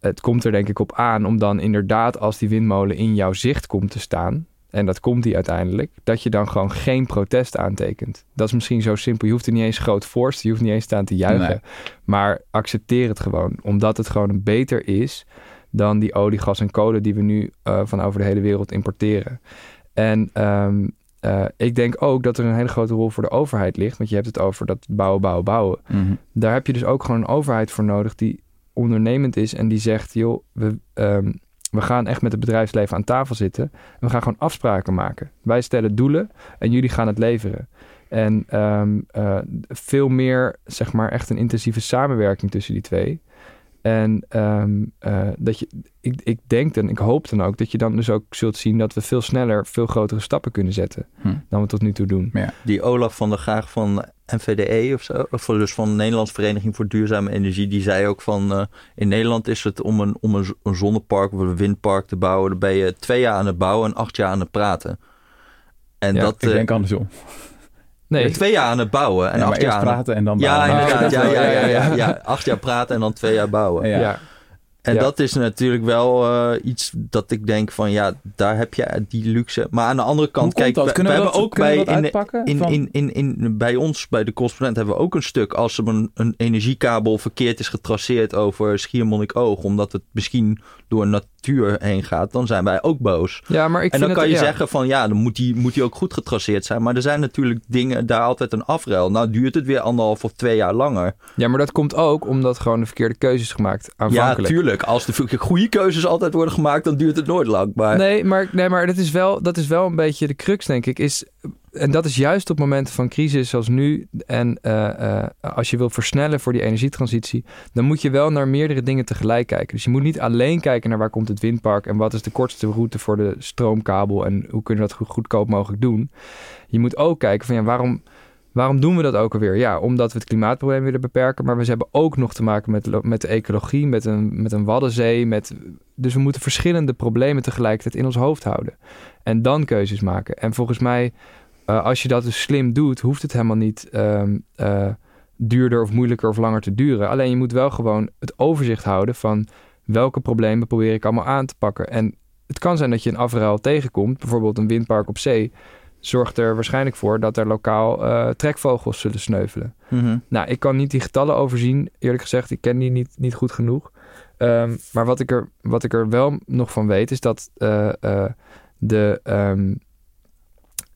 het komt er denk ik op aan om dan inderdaad als die windmolen in jouw zicht komt te staan, en dat komt die uiteindelijk, dat je dan gewoon geen protest aantekent. Dat is misschien zo simpel. Je hoeft er niet eens groot voor je hoeft niet eens staan te juichen. Nee. Maar accepteer het gewoon, omdat het gewoon beter is dan die olie, gas en kolen die we nu eh, van over de hele wereld importeren. En ehm, eh, ik denk ook dat er een hele grote rol voor de overheid ligt, want je hebt het over dat bouwen, bouwen, bouwen Mhm. daar heb je dus ook gewoon een overheid voor nodig die ondernemend is en die zegt, joh, we, ehm, we gaan echt met het bedrijfsleven aan tafel zitten en we gaan gewoon afspraken maken. Wij stellen doelen en jullie gaan het leveren. En ehm, eh, veel meer, zeg maar, echt een intensieve samenwerking tussen die twee. En ehm, eh, dat je, ik, ik denk en ik hoop dan ook dat je dan dus ook zult zien dat we veel sneller, veel grotere stappen kunnen zetten Hm. dan we tot nu toe doen. Die Olaf van der Graag van NVDE of zo, of dus van de Nederlandse Vereniging voor Duurzame Energie, die zei ook van eh, in Nederland is het om een, om een, zonnepark of een windpark te bouwen, dan ben je twee jaar aan het bouwen en acht jaar aan het praten. En Ja, dat, Ik eh, denk andersom. Nee, Twee jaar aan het bouwen en maar acht jaar eerst aan het- praten en dan Ja, bouwen. ja, ja, ja, ja, ja. ja. Acht jaar praten en dan twee jaar bouwen. Ja. En Ja. dat is natuurlijk wel eh, iets dat ik denk van ja, daar heb je die luxe. Maar aan de andere kant, kijk, dat? we, hebben dat, ook bij in, uitpakken? in, Van- in, in, in, bij ons, bij de correspondent, hebben we ook een stuk als er een, een energiekabel verkeerd is getraceerd over Schiermonnikoog, omdat het misschien door natuur heen gaat, dan zijn wij ook boos. ja, maar ik en dan kan het, je ja. zeggen van ja, dan moet die, moet die ook goed getraceerd zijn. Maar er zijn natuurlijk dingen, daar altijd een afruil. Nou duurt het weer anderhalf of twee jaar langer. Ja, maar dat komt ook omdat gewoon de verkeerde keuzes gemaakt Ja, aanvankelijk. tuurlijk. Als de goede keuzes altijd worden gemaakt, dan duurt het nooit lang. Maar Nee, maar, nee, maar dat, is wel, dat is wel een beetje de crux, denk ik. Is, en dat is juist op momenten van crisis zoals nu. En eh, eh, als je wil versnellen voor die energietransitie, dan moet je wel naar meerdere dingen tegelijk kijken. Dus je moet niet alleen kijken naar waar komt het windpark en wat is de kortste route voor de stroomkabel en hoe kunnen we dat goed, goedkoop mogelijk doen. Je moet ook kijken van ja, waarom. Waarom doen we dat ook alweer? Ja, omdat we het klimaatprobleem willen beperken. Maar we hebben ook nog te maken met, met de ecologie, met een, met een waddenzee. Met, dus we moeten verschillende problemen tegelijkertijd in ons hoofd houden. En dan keuzes maken. En volgens mij, eh, als je dat dus slim doet, hoeft het helemaal niet ehm, eh, duurder of moeilijker of langer te duren. Alleen je moet wel gewoon het overzicht houden van welke problemen probeer ik allemaal aan te pakken. En het kan zijn dat je een afruil tegenkomt, bijvoorbeeld een windpark op zee. Zorgt er waarschijnlijk voor dat er lokaal eh, trekvogels zullen sneuvelen. Mhm. Nou, ik kan niet die getallen overzien, eerlijk gezegd. Ik ken die niet, niet goed genoeg. Ehm, maar wat ik, er, wat ik er wel nog van weet, is dat de, ehm,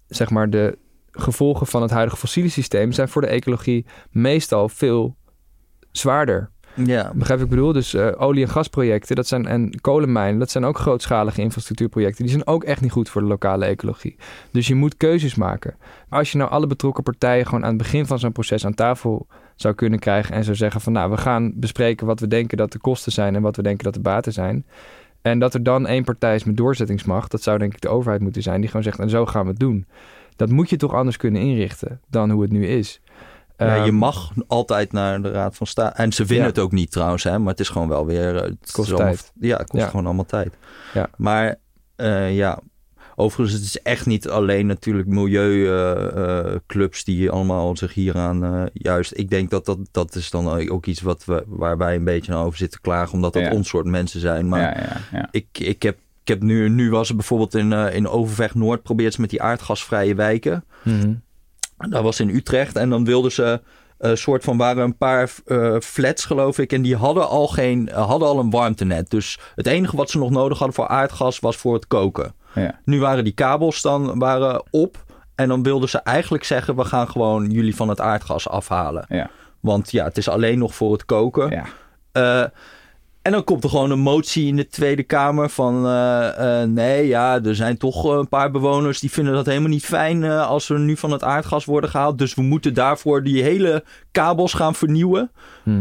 zeg maar de gevolgen van het huidige fossiele systeem zijn voor de ecologie meestal veel zwaarder. ja. Begrijp ik bedoel? Dus eh, olie- en gasprojecten dat zijn, en kolenmijnen, dat zijn ook grootschalige infrastructuurprojecten. Die zijn ook echt niet goed voor de lokale ecologie. Dus je moet keuzes maken. Als je nou alle betrokken partijen gewoon aan het begin van zo'n proces aan tafel zou kunnen krijgen en zou zeggen van nou, we gaan bespreken wat we denken dat de kosten zijn en wat we denken dat de baten zijn. En dat er dan één partij is met doorzettingsmacht, dat zou denk ik de overheid moeten zijn, die gewoon zegt en zo gaan we het doen. Dat moet je toch anders kunnen inrichten dan hoe het nu is. Ja, je Ehm, mag altijd naar de Raad van State. En ze winnen Ja. het ook niet trouwens, hè, maar het is gewoon wel weer. eh, Het kost is allemaal- tijd. Ja, het kost Ja. gewoon allemaal tijd. Ja. Maar eh, ja, overigens, het is echt niet alleen natuurlijk milieuclubs die allemaal zich hieraan eh, juist. Ik denk dat dat, dat is dan ook iets wat we, waar wij een beetje over zitten klagen, omdat dat Ja. ons soort mensen zijn. Maar ja, ik, ik heb. Ik heb nu, nu was het bijvoorbeeld in, eh, in Overvecht Noord, probeert ze met die aardgasvrije wijken. mhm. Dat was in Utrecht. En dan wilden ze een soort van waren een paar eh, flats, geloof ik. En die hadden al geen eh, hadden al een warmtenet. Dus het enige wat ze nog nodig hadden voor aardgas was voor het koken. Ja. Nu waren die kabels dan waren op. En dan wilden ze eigenlijk zeggen: we gaan gewoon jullie van het aardgas afhalen. Ja. Want ja, het is alleen nog voor het koken. Ja. Eh, en dan komt er gewoon een motie in de Tweede Kamer van... eh, eh, nee, ja, er zijn toch een paar bewoners die vinden dat helemaal niet fijn... als we nu van het aardgas worden gehaald. Dus we moeten daarvoor die hele kabels gaan vernieuwen.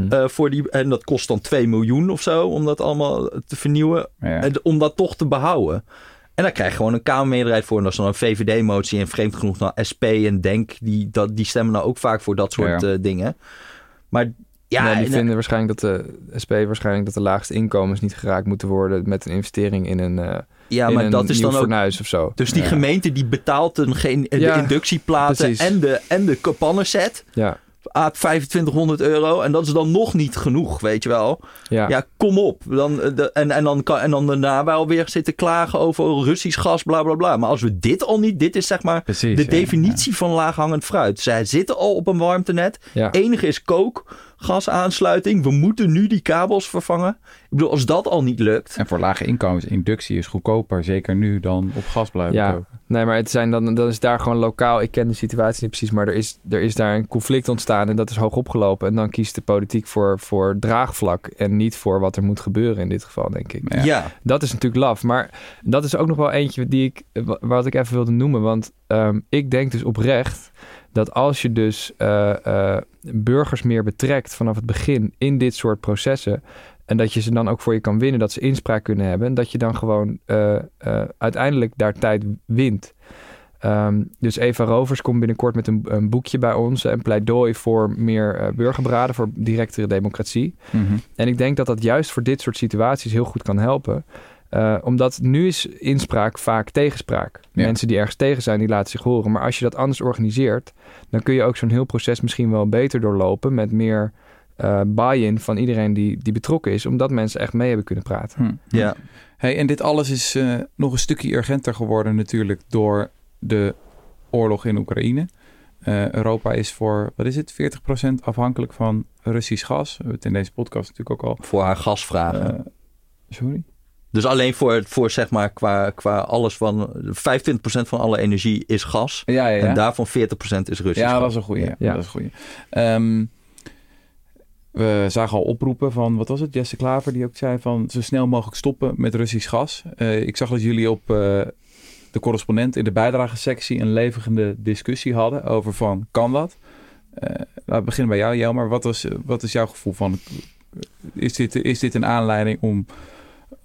Eh, voor die, en dat kost dan 2 miljoen of zo om dat allemaal te vernieuwen. Ja. En om dat toch te behouden. En daar krijg je gewoon een Kamermeerderheid voor. En dat is dan een VVD-motie. En vreemd genoeg dan SP en DENK. Die, dat, die stemmen nou ook vaak voor dat soort Ja. eh, dingen. Maar ja, nee, die en- vinden waarschijnlijk dat de SP waarschijnlijk dat de laagste inkomens niet geraakt moeten worden met een investering in een, eh ja maar dat is dan ook fornuis of zo. Dus die Ja. gemeente die betaalt een, geen, de inductieplaten precies. en de, en de kapannenset. Ja, aan 2500 euro. En dat is dan nog niet genoeg, weet je wel. ja. Ja, kom op. Dan, eh, de, en, en, dan kan, en dan daarna wel weer zitten klagen over Russisch gas, bla bla bla. Maar als we dit al niet, dit is zeg maar Precies. de ja. definitie van laaghangend fruit. Zij zitten al op een warmtenet. ja. Enige is kookgasaansluiting. We moeten nu die kabels vervangen. Ik bedoel, als dat al niet lukt. En voor lage inkomens, inductie is goedkoper, zeker nu, dan op gas blijven Ja. Nee, maar het zijn dan, dan is daar gewoon lokaal. Ik ken de situatie niet precies, maar er is, er is daar een conflict ontstaan en dat is hoog opgelopen. En dan kiest de politiek voor, voor draagvlak en niet voor wat er moet gebeuren in dit geval, denk ik. Ja. Ja. Dat is natuurlijk laf. Maar dat is ook nog wel eentje die ik, wa- wat ik even wilde noemen. Want ehm, ik denk dus oprecht dat als je dus eh, eh, burgers meer betrekt vanaf het begin in dit soort processen. En dat je ze dan ook voor je kan winnen, dat ze inspraak kunnen hebben. En dat je dan gewoon eh, uiteindelijk daar tijd wint. Ehm, dus Eva Rovers komt binnenkort met een, een boekje bij ons. Een pleidooi voor meer burgerberaden, voor directere democratie. Mhm. En ik denk dat dat juist voor dit soort situaties heel goed kan helpen. Eh, omdat nu is inspraak vaak tegenspraak. Ja. Mensen die ergens tegen zijn, die laten zich horen. Maar als je dat anders organiseert, dan kun je ook zo'n heel proces misschien wel beter doorlopen met meer eh, buy-in van iedereen die, die betrokken is, omdat mensen echt mee hebben kunnen praten. Hm. Ja. Hey, en dit alles is eh, nog een stukje urgenter geworden natuurlijk door de oorlog in Oekraïne. Eh, Europa is voor, wat is het, 40% afhankelijk van Russisch gas. We hebben het in deze podcast natuurlijk ook al. Voor haar gasvragen. sorry? Dus alleen voor, voor zeg maar qua, qua alles van 25% van alle energie is gas. Ja, ja, ja. En daarvan 40% is Russisch ja, gas. dat is een goeie. Ja. Ja. Dat is een goeie. Ehm, we zagen al oproepen van, wat was het, Jesse Klaver, die ook zei van zo snel mogelijk stoppen met Russisch gas. Eh, ik zag dat jullie op eh, de correspondent in de bijdragesectie een levendige discussie hadden over van, kan dat? Eh laten we beginnen bij jou, Jelmer. Wat, was, wat is jouw gevoel van, is dit, is dit een aanleiding om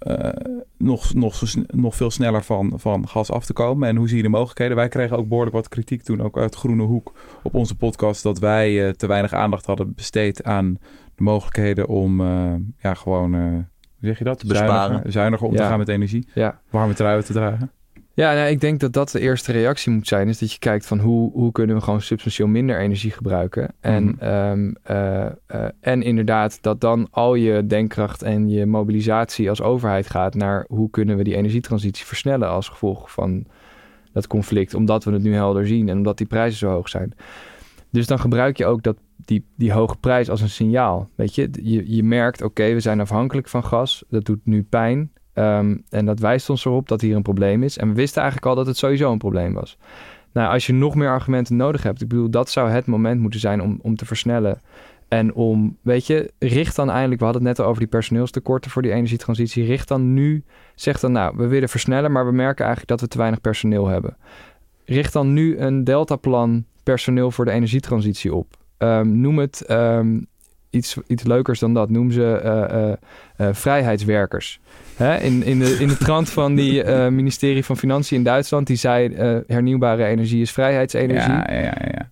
eh, nog, nog, nog veel sneller van, van gas af te komen? En hoe zie je de mogelijkheden? Wij kregen ook behoorlijk wat kritiek toen, ook uit Groene Hoek, op onze podcast, dat wij eh, te weinig aandacht hadden besteed aan de mogelijkheden om eh, ja, gewoon, hoe zeg je dat? Te besparen. Zuiniger, zuiniger om te gaan met energie. Ja. Warme truien te dragen. Ja, nou, ik denk dat dat de eerste reactie moet zijn. Is dat je kijkt van hoe, hoe kunnen we gewoon substantieel minder energie gebruiken. En, Mhm. ehm, eh, eh, en inderdaad dat dan al je denkkracht en je mobilisatie als overheid gaat naar hoe kunnen we die energietransitie versnellen als gevolg van dat conflict. Omdat we het nu helder zien en omdat die prijzen zo hoog zijn. Dus dan gebruik je ook dat, die, die hoge prijs als een signaal. Weet je, je, je merkt, oké, we zijn afhankelijk van gas. Dat doet nu pijn. Ehm, en dat wijst ons erop dat hier een probleem is. En we wisten eigenlijk al dat het sowieso een probleem was. Nou, als je nog meer argumenten nodig hebt, ik bedoel, dat zou het moment moeten zijn om, om te versnellen. En om, weet je, richt dan eindelijk, we hadden het net al over die personeelstekorten voor die energietransitie. Richt dan nu, zeg dan nou, we willen versnellen, maar we merken eigenlijk dat we te weinig personeel hebben. Richt dan nu een deltaplan personeel voor de energietransitie op. Ehm, noem het ehm, iets, iets leukers dan dat. Noem ze eh, eh, eh, vrijheidswerkers. Hè? In, in, de, in de trant van die eh, ministerie van Financiën in Duitsland, die zei eh, hernieuwbare energie is vrijheidsenergie. Ja, ja, ja, ja.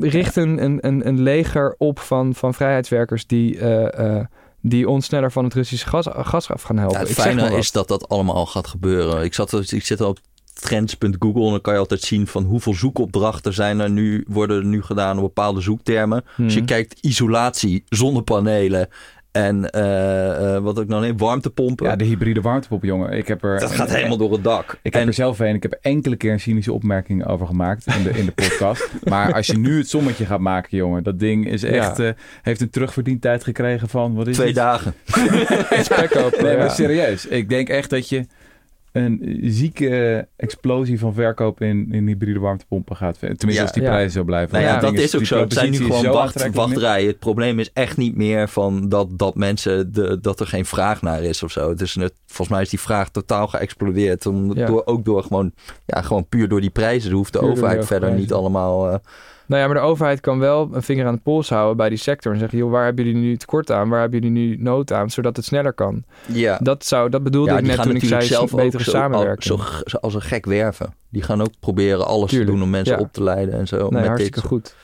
Richt een, een, een, een leger op van, van vrijheidswerkers die, eh, eh, die ons sneller van het Russische gas, gas af gaan helpen. Ja, het Ik fijne is dat dat allemaal al gaat gebeuren. Ik, zat, ik zit al op trends.google en dan kan je altijd zien van hoeveel zoekopdrachten zijn er nu, worden er nu gedaan op bepaalde zoektermen. Als je Mhm. kijkt isolatie, zonnepanelen en eh, eh, wat ik nou neem, warmtepompen. Ja, de hybride warmtepomp, jongen. Ik heb er, dat gaat helemaal door het dak. Ik heb er zelf een. Ik heb enkele keer een cynische opmerking over gemaakt in de, in de podcast. maar als je nu het sommetje gaat maken, jongen, dat ding is echt, eh, heeft een terugverdientijd gekregen van wat is twee het? dagen. Spek open, Nee, ja. maar serieus. Ik denk echt dat je een zieke explosie van verkoop in, in hybride warmtepompen gaat. Tenminste, Ja. als die Ja. prijzen zo blijven. Nou ja, dat is ook zo. Het zijn nu gewoon wacht, wachtrijen. Het probleem is echt niet meer van dat, dat mensen de, dat er geen vraag naar is of zo. Het is net, volgens mij is die vraag totaal geëxplodeerd. Om, door, ook door gewoon, ja, gewoon puur door die prijzen. Hoeft de Puur overheid verder niet allemaal. eh, Nou ja, maar de overheid kan wel een vinger aan de pols houden bij die sector. En zeggen, joh, waar hebben jullie nu tekort aan? Waar hebben jullie nu nood aan? Zodat het sneller kan. ja. Dat, zou, dat bedoelde ja, ik net toen ik zei, zelf betere zo, samenwerking. zo, zo als een gek werven. Die gaan ook proberen alles Tuurlijk, te doen om mensen ja. op te leiden en zo. Nee, met hartstikke dit. goed.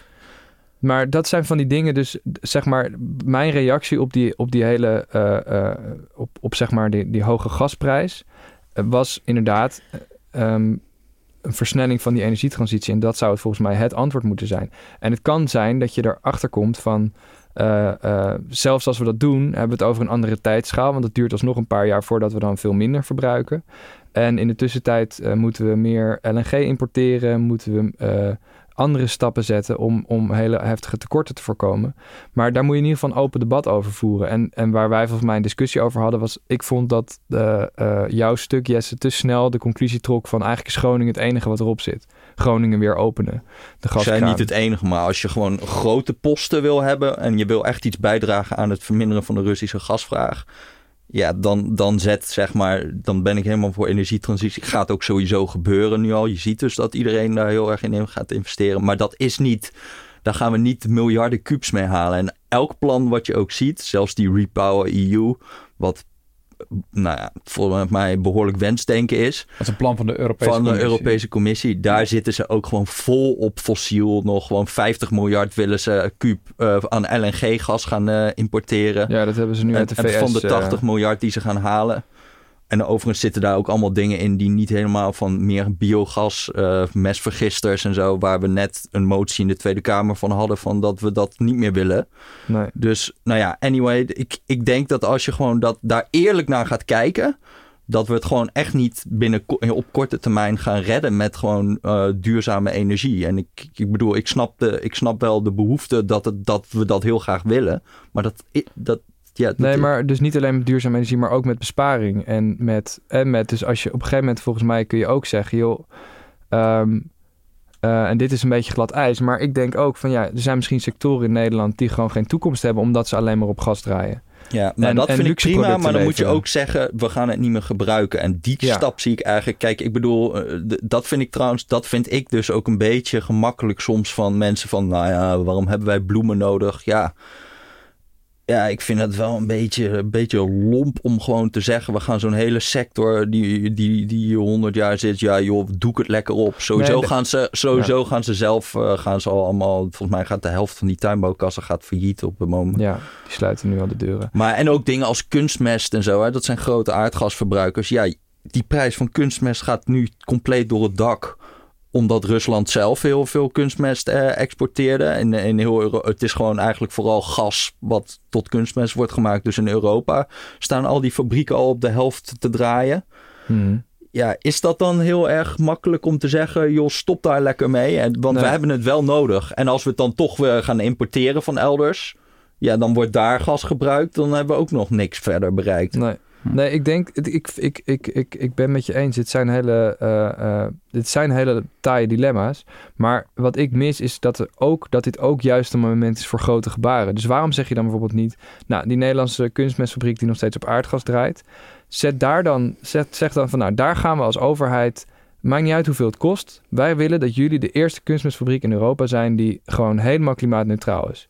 Maar dat zijn van die dingen, dus zeg maar, mijn reactie op die, op die hele, eh, eh, op, op zeg maar die, die hoge gasprijs, eh, was inderdaad eh, ehm, een versnelling van die energietransitie. En dat zou het volgens mij het antwoord moeten zijn. En het kan zijn dat je erachter komt van, eh, eh, zelfs als we dat doen, hebben we het over een andere tijdschaal. Want het duurt alsnog een paar jaar voordat we dan veel minder verbruiken. En in de tussentijd eh, moeten we meer LNG importeren, moeten we andere stappen zetten om, om hele heftige tekorten te voorkomen. Maar daar moet je in ieder geval een open debat over voeren. En, en waar wij volgens mij een discussie over hadden, was ik vond dat eh, jouw stuk, Jesse, te snel de conclusie trok van eigenlijk is Groningen het enige wat erop zit. Groningen weer openen. De Zijn niet het enige, maar als je gewoon grote posten wil hebben en je wil echt iets bijdragen aan het verminderen van de Russische gasvraag, ja, dan, dan zet zeg maar, dan ben ik helemaal voor energietransitie. Gaat ook sowieso gebeuren nu al. Je ziet dus dat iedereen daar heel erg in gaat investeren, maar dat is niet, daar gaan we niet miljarden kubus mee halen. En elk plan wat je ook ziet, zelfs die Repower EU, wat nou ja, volgens mij behoorlijk wensdenken is Dat is een plan van de Europese van de Commissie. Europese Commissie. Daar zitten ze ook gewoon vol op fossiel. Nog gewoon 50 miljard willen ze kuub eh, aan LNG-gas gaan eh, importeren. Ja, dat hebben ze nu en, uit de en VS. van de eh, 80 miljard die ze gaan halen. En overigens zitten daar ook allemaal dingen in die niet helemaal van meer biogas, uh, mesvergisters en zo, waar we net een motie in de Tweede Kamer van hadden van dat we dat niet meer willen. Nee. Dus nou ja, anyway, ik, ik denk dat als je gewoon dat, daar eerlijk naar gaat kijken, dat we het gewoon echt niet binnen op korte termijn gaan redden met gewoon uh, duurzame energie. En ik, ik bedoel, ik snap, de, ik snap wel de behoefte dat, het, dat we dat heel graag willen, maar dat, dat, ja, nee, maar dus niet alleen met duurzame energie, maar ook met besparing. En met, en met dus als je op een gegeven moment, volgens mij kun je ook zeggen, joh, um, uh, en dit is een beetje glad ijs, maar ik denk ook van ja, er zijn misschien sectoren in Nederland die gewoon geen toekomst hebben, omdat ze alleen maar op gas draaien. Ja, maar dat vind ik prima, maar dan moet je ook zeggen, we gaan het niet meer gebruiken. En die Ja. stap zie ik eigenlijk, kijk, ik bedoel, eh, dat vind ik trouwens, dat vind ik dus ook een beetje gemakkelijk soms van mensen van, nou ja, waarom hebben wij bloemen nodig? Ja, ja, ik vind het wel een beetje, een beetje lomp om gewoon te zeggen... we gaan zo'n hele sector die, die, die hier 100 jaar zit... ja joh, doe ik het lekker op. Sowieso, Nee, de- gaan, ze, sowieso gaan ze zelf... eh, gaan ze al allemaal... volgens mij gaat de helft van die tuinbouwkassen gaat failliet op het moment. Ja, die sluiten nu al de deuren. Maar en ook dingen als kunstmest en zo, hè, dat zijn grote aardgasverbruikers. Ja, die prijs van kunstmest gaat nu compleet door het dak omdat Rusland zelf heel veel kunstmest eh, exporteerde. En in heel Euro het is gewoon eigenlijk vooral gas wat tot kunstmest wordt gemaakt. Dus in Europa staan al die fabrieken al op de helft te draaien. Hmm. Ja, is dat dan heel erg makkelijk om te zeggen, joh, stop daar lekker mee? En, want Nee. we hebben het wel nodig. En als we het dan toch weer gaan importeren van elders, ja, dan wordt daar gas gebruikt. Dan hebben we ook nog niks verder bereikt. Nee. Nee, ik denk, ik, ik, ik, ik, ik ben met je eens. Dit zijn hele, eh, dit zijn hele taaie dilemma's. Maar wat ik mis is dat, er ook, dat dit ook juist een moment is voor grote gebaren. Dus waarom zeg je dan bijvoorbeeld niet... Nou, die Nederlandse kunstmestfabriek die nog steeds op aardgas draait... Zet daar dan, zet, zeg dan van nou, daar gaan we als overheid... Maakt niet uit hoeveel het kost. Wij willen dat jullie de eerste kunstmestfabriek in Europa zijn... die gewoon helemaal klimaatneutraal is.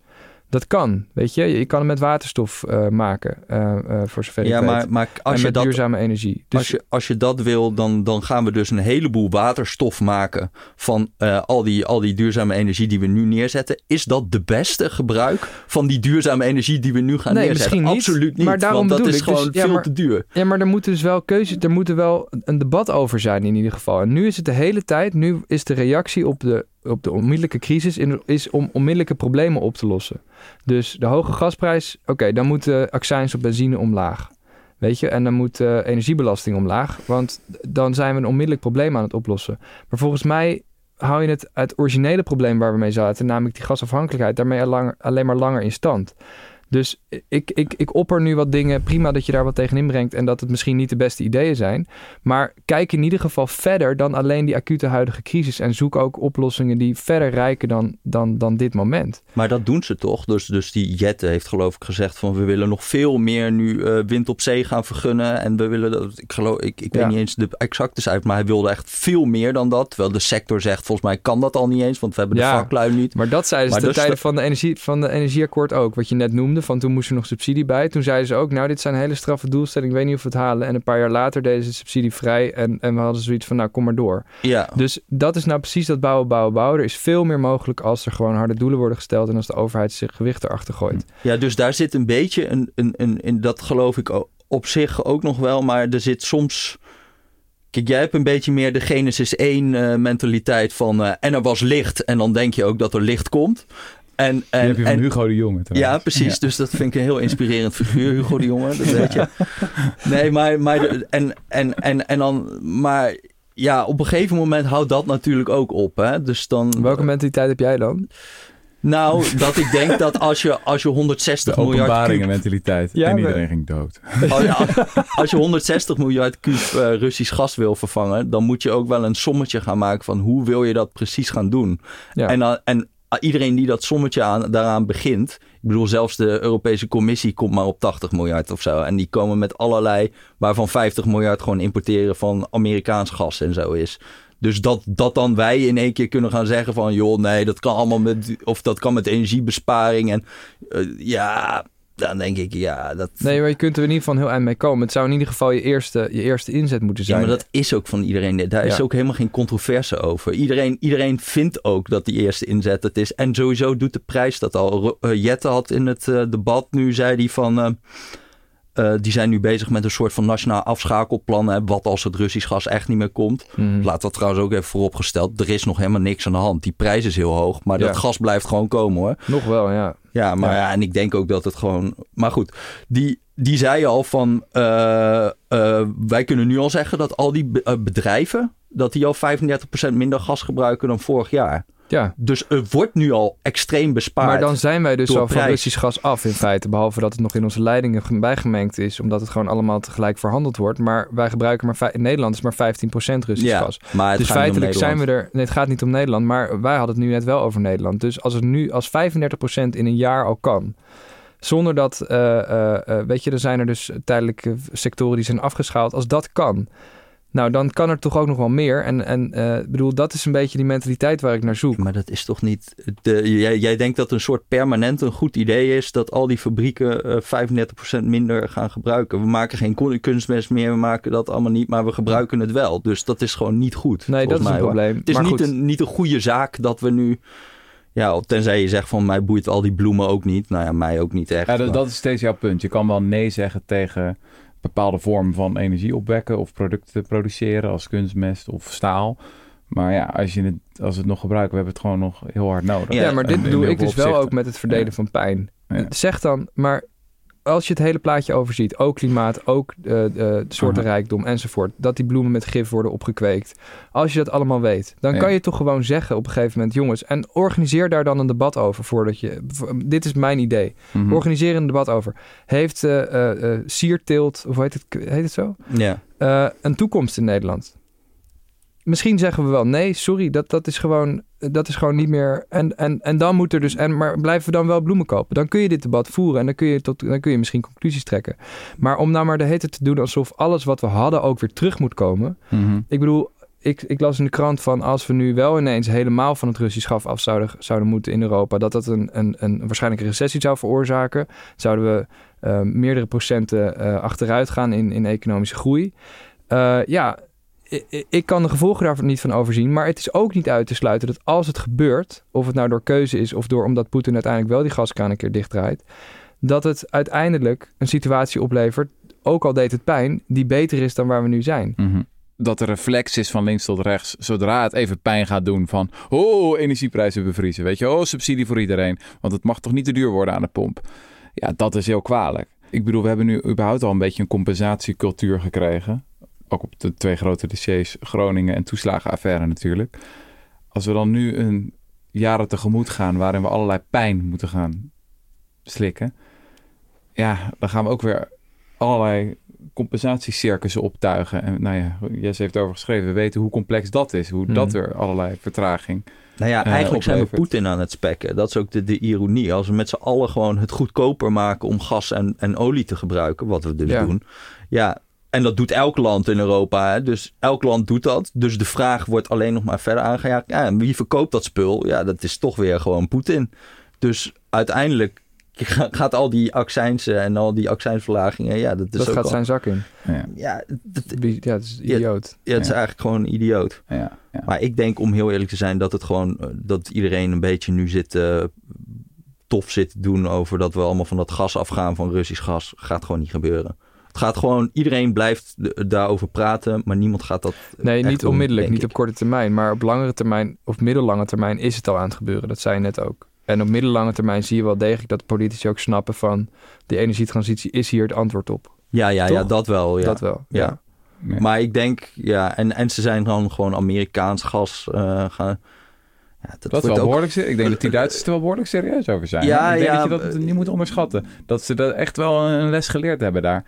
Dat kan, weet je. Je kan het met waterstof eh, maken, eh, eh, voor zover ik Ja, weet. maar, maar en als, je met dat, duurzame energie. Dus als, je, als je dat wil, dan, dan gaan we dus een heleboel waterstof maken van al, die, al die duurzame energie die we nu neerzetten. Is dat de beste gebruik van die duurzame energie die we nu gaan Nee, neerzetten? misschien niet, Absoluut niet, maar daarom want dat is ik. Dus, gewoon ja, veel maar- te duur. Ja, maar er moet dus wel keuze, er moet er wel een debat over zijn in ieder geval. En nu is het de hele tijd, nu is de reactie op de, op de onmiddellijke crisis in, is om onmiddellijke problemen op te lossen. Dus de hoge gasprijs, oké, dan moet de accijns op benzine omlaag. Weet je, en dan moet de energiebelasting omlaag. Want dan zijn we een onmiddellijk probleem aan het oplossen. Maar volgens mij hou je het, het originele probleem waar we mee zaten, namelijk die gasafhankelijkheid, daarmee al langer- alleen maar langer in stand. Dus ik, ik, ik opper nu wat dingen. Prima dat je daar wat tegen inbrengt en dat het misschien niet de beste ideeën zijn. Maar kijk in ieder geval verder dan alleen die acute huidige crisis. En zoek ook oplossingen die verder reiken dan, dan, dan dit moment. Maar dat doen ze toch? Dus, dus die Jette heeft geloof ik gezegd van we willen nog veel meer nu eh, wind op zee gaan vergunnen. En we willen dat, ik geloof, ik, ik Ja. weet niet eens de exacte cijfers, maar hij wilde echt veel meer dan dat. Terwijl de sector zegt volgens mij kan dat al niet eens, want we hebben de Ja. vaklui niet. Maar dat zeiden ze Maar de dus tijden de- van de, energie, van de energieakkoord ook. Wat je net noemde, van toen moest er nog subsidie bij. Toen zeiden ze ook, nou dit zijn hele straffe doelstellingen. Ik weet niet of we het halen. En een paar jaar later deden ze subsidie vrij. En, en we hadden zoiets van, nou kom maar door. Ja, Dus dat is nou precies dat bouwen, bouwen, bouwen. Er is veel meer mogelijk als er gewoon harde doelen worden gesteld en als de overheid zich gewicht erachter gooit. ja, dus daar zit een beetje een, een, een, een dat geloof ik op zich ook nog wel, maar er zit soms. Kijk, jij hebt een beetje meer de Genesis 1 eh, mentaliteit van eh, en er was licht en dan denk je ook dat er licht komt. En, Die en, heb je van en, Hugo de Jonge Ja, trouwens. precies. Dus dat vind ik een heel inspirerend figuur, Hugo de Jonge. Dat weet je. Nee, maar, maar, de- en, en, en, en dan, maar ja, op een gegeven moment houdt dat natuurlijk ook op. Hè? Dus dan, Welke mentaliteit heb jij dan? nou, dat ik denk dat als je, als je De 160 miljard openbaringen mentaliteit. Ja, en maar- iedereen ging dood. als, je- als je 160 miljard kuub eh, Russisch gas wil vervangen, dan moet je ook wel een sommetje gaan maken van hoe wil je dat precies gaan doen. Ja. En, dan- en iedereen die dat sommetje aan, daaraan begint. Ik bedoel, zelfs de Europese Commissie komt maar op 80 miljard of zo. En die komen met allerlei, waarvan 50 miljard gewoon importeren van Amerikaans gas en zo is. Dus dat, dat dan wij in één keer kunnen gaan zeggen van... joh, nee, dat kan allemaal met... of dat kan met energiebesparing. En eh, ja, dan denk ik, ja, dat... Nee, maar je kunt er in ieder geval heel eind mee komen. Het zou in ieder geval je eerste, je eerste inzet moeten Ja, zijn. maar dat is ook van iedereen. Daar is Ja. ook helemaal geen controverse over. Iedereen, iedereen vindt ook dat die eerste inzet het is. En sowieso doet de prijs dat al. Eh, Jette had in het eh, debat nu, zei hij van... eh, Eh, die zijn nu bezig met een soort van nationaal afschakelplan. Hè, wat als het Russisch gas echt niet meer komt. Mhm. Laat dat trouwens ook even vooropgesteld. Er is nog helemaal niks aan de hand. Die prijs is heel hoog. Maar Ja. dat gas blijft gewoon komen hoor. Nog wel, ja. Ja, maar ja. en ik denk ook dat het gewoon. Maar goed, die, die zei al van. eh, eh, wij kunnen nu al zeggen dat al die be- bedrijven. dat die al 35% minder gas gebruiken dan vorig jaar. Ja, Dus er wordt nu al extreem bespaard. maar dan zijn wij dus al van. Russisch gas af in feite. Behalve dat het nog in onze leidingen ge- bijgemengd is. Omdat het gewoon allemaal tegelijk verhandeld wordt. Maar wij gebruiken maar... In Nederland is maar 15% Russisch ja, gas. maar het dus feitelijk zijn we er... Nee, het gaat niet om Nederland. Maar wij hadden het nu net wel over Nederland. Dus als het nu als 35% in een jaar al kan... Zonder dat... eh, eh, eh, weet je, er zijn er dus tijdelijke sectoren die zijn afgeschaald. Als dat kan... Nou, dan kan er toch ook nog wel meer. En, en eh, ik bedoel, dat is een beetje die mentaliteit waar ik naar zoek. Maar dat is toch niet. De, jij, jij denkt dat een soort permanent een goed idee is. dat al die fabrieken eh 35% minder gaan gebruiken. We maken geen kun- kunstmest meer, we maken dat allemaal niet. maar we gebruiken het wel. Dus dat is gewoon niet goed. Nee, dat is een hoor. probleem. Het is maar niet goed, een, niet een goede zaak dat we nu. Ja, tenzij je zegt van mij boeit al die bloemen ook niet. Nou ja, mij ook niet echt. Ja, dat, maar- dat is steeds jouw punt. Je kan wel nee zeggen tegen bepaalde vormen van energie opwekken of producten produceren als kunstmest of staal. Maar ja, als, je het, als we het nog gebruiken, we hebben het gewoon nog heel hard nodig. Ja, maar dit bedoel heel ik dus wel ook met het verdelen Ja. van pijn. Ja. Zeg dan, maar als je het hele plaatje overziet, ook klimaat, ook eh, eh, soortenrijkdom enzovoort, dat die bloemen met gif worden opgekweekt. Als je dat allemaal weet, dan Ja. kan je toch gewoon zeggen op een gegeven moment, jongens, en organiseer daar dan een debat over voordat je. Dit is mijn idee. Mhm. Organiseer een debat over. Heeft eh eh, sierteelt, of hoe heet het, heet het zo? Ja. een toekomst in Nederland? Misschien zeggen we wel nee, sorry, dat, dat, is, gewoon, dat is gewoon niet meer. En, en, en dan moet er dus. En, maar blijven we dan wel bloemen kopen? Dan kun je dit debat voeren en dan kun je, tot, dan kun je misschien conclusies trekken. Maar om nou maar de hete te doen alsof alles wat we hadden ook weer terug moet komen. Mhm. Ik bedoel, ik, ik las in de krant van als we nu wel ineens helemaal van het Russisch gas af zouden, zouden moeten in Europa, dat dat een, een, een waarschijnlijk een recessie zou veroorzaken. Zouden we eh, meerdere procenten eh, achteruit gaan in, in economische groei. Eh, ja, ik kan de gevolgen daar niet van overzien. Maar het is ook niet uit te sluiten dat als het gebeurt, of het nou door keuze is of door omdat Poetin uiteindelijk wel die gaskraan een keer dichtdraait, dat het uiteindelijk een situatie oplevert, ook al deed het pijn, die beter is dan waar we nu zijn. Mhm. Dat de reflex is van links tot rechts, zodra het even pijn gaat doen van, oh, energieprijzen bevriezen, weet je, oh, subsidie voor iedereen, want het mag toch niet te duur worden aan de pomp. Ja, dat is heel kwalijk. Ik bedoel, we hebben nu überhaupt al een beetje een compensatiecultuur gekregen. Ook op de twee grote dossiers, Groningen en toeslagenaffaire natuurlijk. Als we dan nu een jaren tegemoet gaan waarin we allerlei pijn moeten gaan slikken. Ja, dan gaan we ook weer allerlei compensatiecircussen optuigen. En nou ja, Jesse heeft over geschreven. We weten hoe complex dat is. Hoe dat Mhm. weer allerlei vertraging. Nou ja, eh, eigenlijk zijn we. Poetin aan het spekken. Dat is ook de, de ironie. Als we met z'n allen gewoon het goedkoper maken om gas en, en olie te gebruiken, wat we dus Ja. doen. Ja, en dat doet elk land in Europa. Hè? Dus elk land doet dat. Dus de vraag wordt alleen nog maar verder aangejaagd. Ja, en wie verkoopt dat spul? Ja, dat is toch weer gewoon Poetin. Dus uiteindelijk ga- gaat al die accijnsen en al die accijnsverlagingen, ja, dat is dat ook gaat al- zijn zak in. Ja, Ja, dat, Ja, het is idioot. ja, het is Ja. eigenlijk gewoon een idioot. ja, ja. Maar ik denk, om heel eerlijk te zijn, dat het gewoon eh, dat iedereen een beetje nu zit eh, tof zit te doen over dat we allemaal van dat gas afgaan van Russisch gas. Gaat gewoon niet gebeuren. Het gaat gewoon, iedereen blijft daarover praten, maar niemand gaat dat. Nee, echt niet doen, onmiddellijk, niet op korte termijn. Maar op langere termijn, of middellange termijn, is het al aan het gebeuren. Dat zei je net ook. En op middellange termijn zie je wel degelijk dat politici ook snappen van... de energietransitie is hier het antwoord op. Ja, ja, ja, dat wel. Ja. Dat wel, Ja. Maar ik denk, ja, en, en ze zijn dan gewoon Amerikaans gas eh, gaan. Ja, dat Dat wordt wel ook behoorlijk ser- Ik denk dat die Duitsers er wel behoorlijk serieus over zijn. Ja, ik denk ja, dat je dat niet moet onderschatten. Dat ze dat echt wel een les geleerd hebben daar.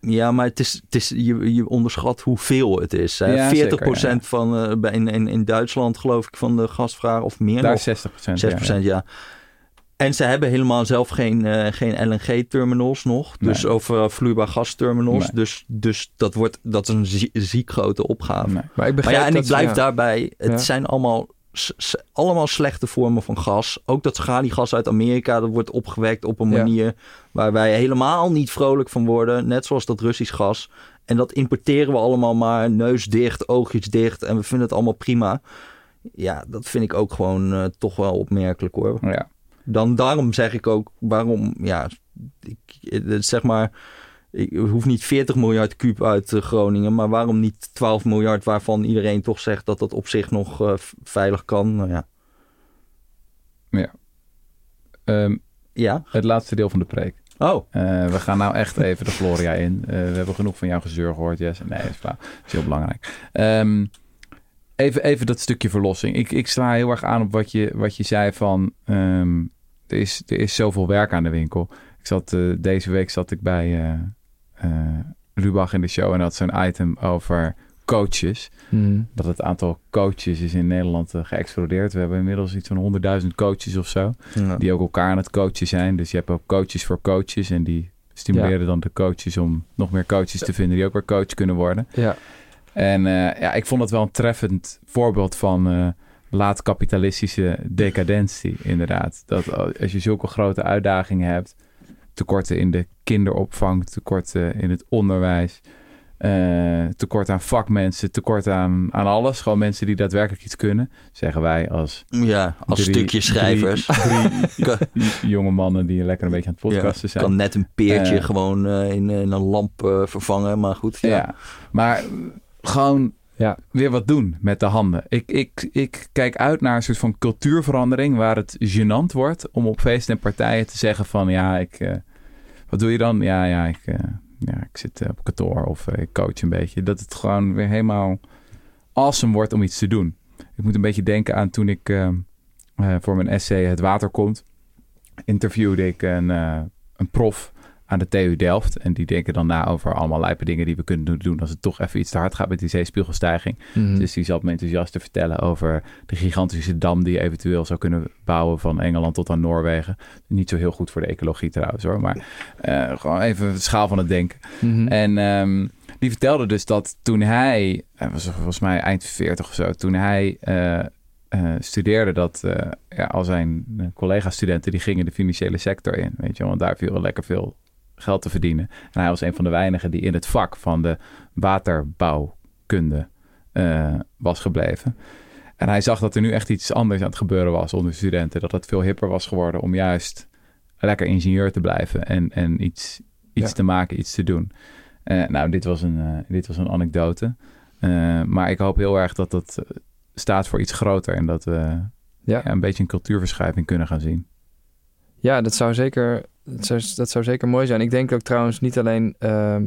Ja, maar het is, het is, je, je onderschat hoeveel het is. Hè? Ja, 40% zeker, ja. van eh, bij- in, in, in Duitsland, geloof ik, van de gasvraag of meer. Daar nog. is 60 procent. 6%, ja. En ze hebben helemaal zelf geen, eh, geen LNG-terminals nog. Dus Nee. over uh, vloeibaar gasterminals. Nee. Dus, dus dat, wordt, dat is een zie- ziek grote opgave. Nee. Maar ik Maar ja, en dat ik blijf daarbij. Het zijn allemaal, allemaal slechte vormen van gas. Ook dat schaliegas uit Amerika, dat wordt opgewekt op een Ja. manier waar wij helemaal niet vrolijk van worden. Net zoals dat Russisch gas. En dat importeren we allemaal maar neus dicht, oogjes dicht. En we vinden het allemaal prima. Ja, dat vind ik ook gewoon eh, toch wel opmerkelijk hoor. Ja. Dan daarom zeg ik ook, waarom, ja, ik, eh, zeg maar, ik hoef niet 40 miljard kuub uit eh, Groningen, maar waarom niet 12 miljard waarvan iedereen toch zegt dat dat op zich nog eh, veilig kan? Nou ja. Ehm, Ja. het laatste deel van de preek. Oh. Eh, we gaan nou echt even de Gloria in. We hebben genoeg van jouw gezeur gehoord, Jesse. Nee, dat is. Dat is heel belangrijk. Ehm, even, even dat stukje verlossing. Ik, ik sla heel erg aan op wat je, wat je zei van... ehm, er, is, er is zoveel werk aan de winkel. Ik zat, deze week zat ik bij Lubach in de show... en had zo'n item over coaches. Mhm. Dat het aantal coaches is in Nederland eh, geëxplodeerd. We hebben inmiddels iets van 100.000 coaches of zo Ja. die ook elkaar aan het coachen zijn. Dus je hebt ook coaches voor coaches en die stimuleren dan de coaches om nog meer coaches te vinden die ook weer coach kunnen worden. Ja. En eh, ja, ik vond het wel een treffend voorbeeld van eh laat kapitalistische decadentie, inderdaad. Dat als je zulke grote uitdagingen hebt, tekorten in de kinderopvang, tekorten in het onderwijs, eh, tekort aan vakmensen, tekort aan, aan alles. Gewoon mensen die daadwerkelijk iets kunnen, zeggen wij als ja, als drie- stukje schrijvers. drie jonge mannen die lekker een beetje aan het podcasten zijn. kan net een peertje Eh. gewoon eh, in, in een lamp vervangen, maar goed. Ja. Ja, maar gewoon Ja. weer wat doen met de handen. Ik, ik, ik kijk uit naar een soort van cultuurverandering waar het gênant wordt om op feesten en partijen te zeggen van ja, ik, wat doe je dan? Ja, ja, ik, eh, ja, ik zit eh, op kantoor of eh, ik coach een beetje. Dat het gewoon weer helemaal awesome wordt om iets te doen. Ik moet een beetje denken aan toen ik eh, eh, voor mijn essay Het Water Komt, interviewde ik een, een prof aan de TU Delft. En die denken dan na over allemaal lijpe dingen die we kunnen doen als het toch even iets te hard gaat met die zeespiegelstijging. Mhm. Dus die zat me enthousiast te vertellen over de gigantische dam die je eventueel zou kunnen bouwen van Engeland tot aan Noorwegen. Niet zo heel goed voor de ecologie trouwens hoor, maar eh, gewoon even de schaal van het denken. Mhm. En ehm, die vertelde dus dat toen hij, hij was volgens mij eind 40 of zo, toen hij eh, eh, studeerde, dat eh, ja, al zijn eh, collega-studenten die gingen de financiële sector in, weet je, want daar viel lekker veel geld te verdienen. En hij was een van de weinigen die in het vak van de waterbouwkunde eh, was gebleven. En hij zag dat er nu echt iets anders aan het gebeuren was onder studenten. Dat het veel hipper was geworden om juist lekker ingenieur te blijven en, en iets, iets Ja. te maken, iets te doen. Eh, nou, dit was een, eh, dit was een anekdote. Maar ik hoop heel erg dat dat staat voor iets groter en dat we Ja. ja, een beetje een cultuurverschuiving kunnen gaan zien. Ja, dat zou zeker, dat zou, dat zou zeker mooi zijn. Ik denk ook trouwens niet alleen ehm,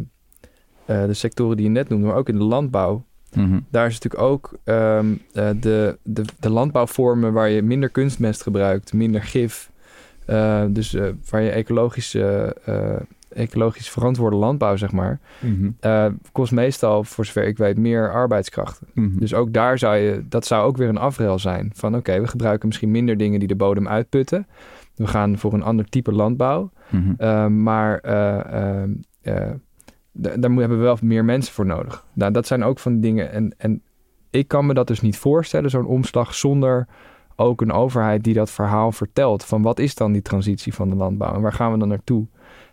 eh, de sectoren die je net noemde, maar ook in de landbouw. Mhm. Daar is natuurlijk ook ehm, eh, de, de, de landbouwvormen waar je minder kunstmest gebruikt, minder gif. eh, dus waar je ecologisch, ecologisch verantwoorde landbouw, zeg maar, Mhm. kost meestal, voor zover ik weet, meer arbeidskrachten. Mhm. Dus ook daar zou je, dat zou ook weer een afrail zijn. Van oké, we gebruiken misschien minder dingen die de bodem uitputten. We gaan voor een ander type landbouw. Mhm. Uh, maar uh, uh, d- daar hebben we wel meer mensen voor nodig. Nou, dat zijn ook van die dingen. En, en ik kan me dat dus niet voorstellen, zo'n omslag, zonder ook een overheid die dat verhaal vertelt. Van wat is dan die transitie van de landbouw en waar gaan we dan naartoe?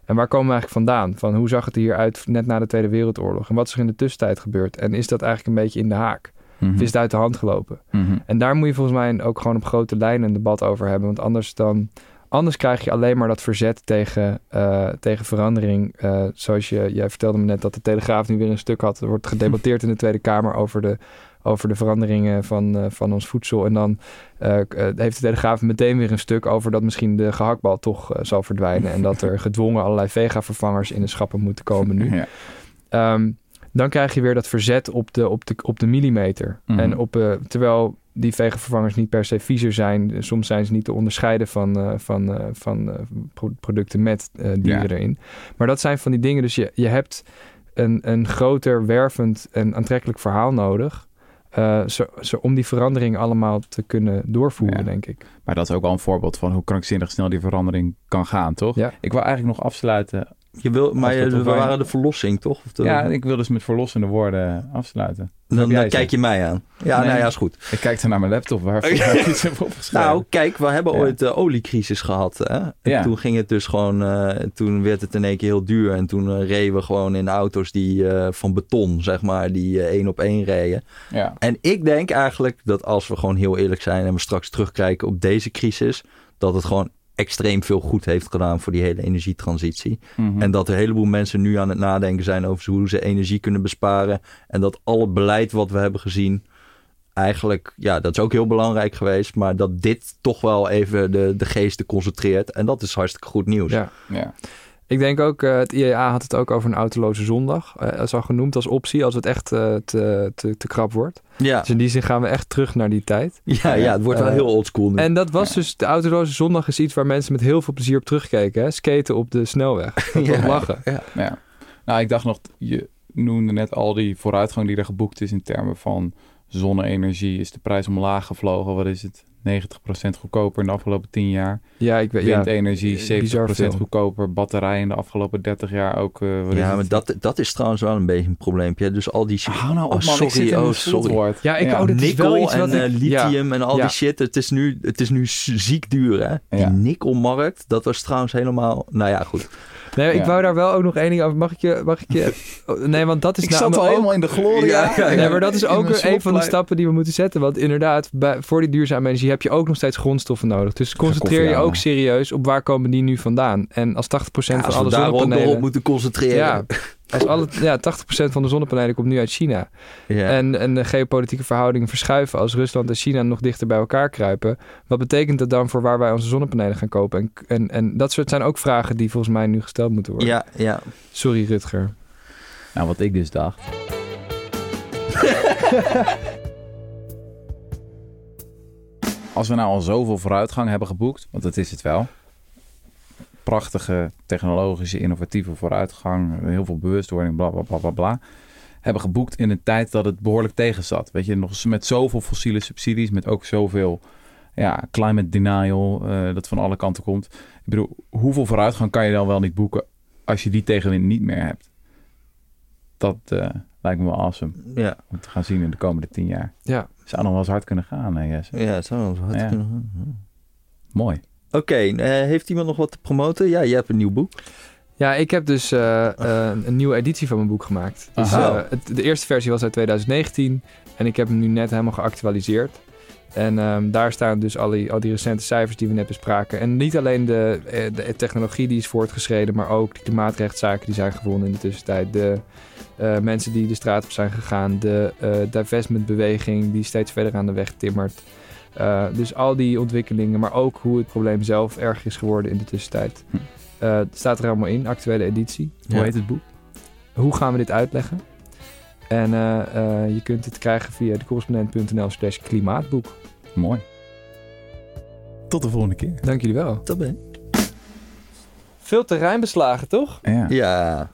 En waar komen we eigenlijk vandaan? Van hoe zag het er hier uit net na de Tweede Wereldoorlog? En wat is er in de tussentijd gebeurd? En is dat eigenlijk een beetje in de haak? Of is het uit de hand gelopen? Mhm. En daar moet je volgens mij ook gewoon op grote lijnen een debat over hebben. Want anders dan. Anders krijg je alleen maar dat verzet tegen, uh, tegen verandering. Uh, zoals je, jij vertelde me net dat de Telegraaf nu weer een stuk had. Er wordt gedebatteerd in de Tweede Kamer over de, over de veranderingen van, uh, van ons voedsel. En dan eh, heeft de Telegraaf meteen weer een stuk over dat misschien de gehaktbal toch eh, zal verdwijnen. en dat er gedwongen allerlei vega-vervangers in de schappen moeten komen nu. Ja. Um, dan krijg je weer dat verzet op de, op de, op de millimeter. Mhm. En op, uh, terwijl die vegenvervangers niet per se viezer zijn. Soms zijn ze niet te onderscheiden van, uh, van, uh, van producten met dieren Ja. erin. Maar dat zijn van die dingen. Dus je, je hebt een, een groter, wervend en aantrekkelijk verhaal nodig. Uh, zo, zo, om die verandering allemaal te kunnen doorvoeren, Ja. denk ik. Maar dat is ook wel een voorbeeld van hoe krankzinnig snel die verandering kan gaan, toch? Ja. Ik wil eigenlijk nog afsluiten. Je wil, maar je, we waren de verlossing, toch? Of de- Ja, ik wil dus met verlossende woorden afsluiten. dan, dan kijk je mij aan. Ja, Nee. nou ja, is goed. Ik kijk naar mijn laptop waar ik iets heb opgeschreven. Nou, kijk, we hebben Ja. ooit de oliecrisis gehad. Hè? En Ja. toen ging het dus gewoon, eh, toen werd het in één keer heel duur. En toen eh, reden we gewoon in auto's die eh, van beton, zeg maar, die één op één reden. ja. En ik denk eigenlijk dat als we gewoon heel eerlijk zijn en we straks terugkijken op deze crisis, dat het gewoon extreem veel goed heeft gedaan voor die hele energietransitie. Mhm. En dat een heleboel mensen nu aan het nadenken zijn over hoe ze energie kunnen besparen. En dat al het beleid wat we hebben gezien, eigenlijk, ja, dat is ook heel belangrijk geweest. Maar dat dit toch wel even de, de geesten concentreert. En dat is hartstikke goed nieuws. Ja. ja. Ik denk ook, eh, het IEA had het ook over een autoloze zondag. Eh, dat is al genoemd als optie als het echt eh, te, te, te krap wordt. Ja, Dus in die zin gaan we echt terug naar die tijd. ja, ja het wordt wel heel oldschool nu. En dat was dus, de autoloze zondag is iets waar mensen met heel veel plezier op terugkeken. Hè? Skaten op de snelweg. Dat Ja. lachen. Ja. Nou, ik dacht nog, je noemde net al die vooruitgang die er geboekt is in termen van zonne-energie. Is de prijs omlaag gevlogen? Wat is het? 90% goedkoper in de afgelopen 10 jaar. Ja, ik weet ja, Windenergie eh, bizar 70% veel. goedkoper. Batterijen in de afgelopen 30 jaar ook. eh, ja, maar dat, dat is trouwens wel een beetje een probleempje. Dus al die... Hou nou op, Oh, man. ik sorry, oh, sorry. Ja, ik- oh, dit is nikkel wel iets en wat eh, ik- lithium en al Ja. die shit. Het is nu, het is nu ziek duur, hè? Die Ja. nikkelmarkt, dat was trouwens helemaal... Nou ja, goed. Nee, ik wou daar wel ook nog één ding over. Mag ik je... Mag ik je nee, want dat is Ik nou zat al ook- helemaal in de gloria. Nee, maar dat is ook een van de stappen die we moeten zetten. Want inderdaad, bij, voor die duurzame energie heb je ook nog steeds grondstoffen nodig. Dus concentreer je ook serieus op waar komen die nu vandaan. En als 80% Ja, van alle zonnepanelen... moeten concentreren. Alle, ja, 80% van de zonnepanelen komt nu uit China. Ja. En, en de geopolitieke verhoudingen verschuiven als Rusland en China nog dichter bij elkaar kruipen. Wat betekent dat dan voor waar wij onze zonnepanelen gaan kopen? En, en, en dat soort zijn ook vragen die volgens mij nu gesteld moeten worden. ja, ja. Sorry Rutger. Nou, wat ik dus dacht. Als we nou al zoveel vooruitgang hebben geboekt, want dat is het wel. Prachtige technologische, innovatieve vooruitgang, heel veel bewustwording, bla bla bla bla bla. Hebben geboekt in een tijd dat het behoorlijk tegen zat. Weet je, nog eens met zoveel fossiele subsidies, met ook zoveel ja, climate denial, eh, dat van alle kanten komt. Ik bedoel, hoeveel vooruitgang kan je dan wel niet boeken als je die tegenwind niet meer hebt? Dat eh, lijkt me wel awesome ja. om te gaan zien in de komende tien jaar. Ja, Zou nog wel eens hard kunnen gaan, hè, Jesse? Ja, het zou wel zo hard Ja. kunnen gaan. Mooi. Oké, eh, heeft iemand nog wat te promoten? Ja, je hebt een nieuw boek. Ja, ik heb dus eh, eh, een nieuwe editie van mijn boek gemaakt. Dus, het, de eerste versie was uit 2019 en ik heb hem nu net helemaal geactualiseerd. En ehm, daar staan dus al die, al die recente cijfers die we net bespraken. En niet alleen de, de technologie die is voortgeschreden, maar ook de klimaatrechtszaken die zijn gewonnen in de tussentijd. De mensen die de straat op zijn gegaan, de divestmentbeweging die steeds verder aan de weg timmert. Eh, dus al die ontwikkelingen, maar ook hoe het probleem zelf erger is geworden in de tussentijd. Hm. Eh, staat er allemaal in, actuele editie. Hoe Ja. heet het boek? Hoe gaan we dit uitleggen? En eh, eh, je kunt het krijgen via decorrespondent.nl slash klimaatboek. Mooi. Tot de volgende keer. Dank jullie wel. Dat ben Veel terrein beslagen, toch? Ja. Ja.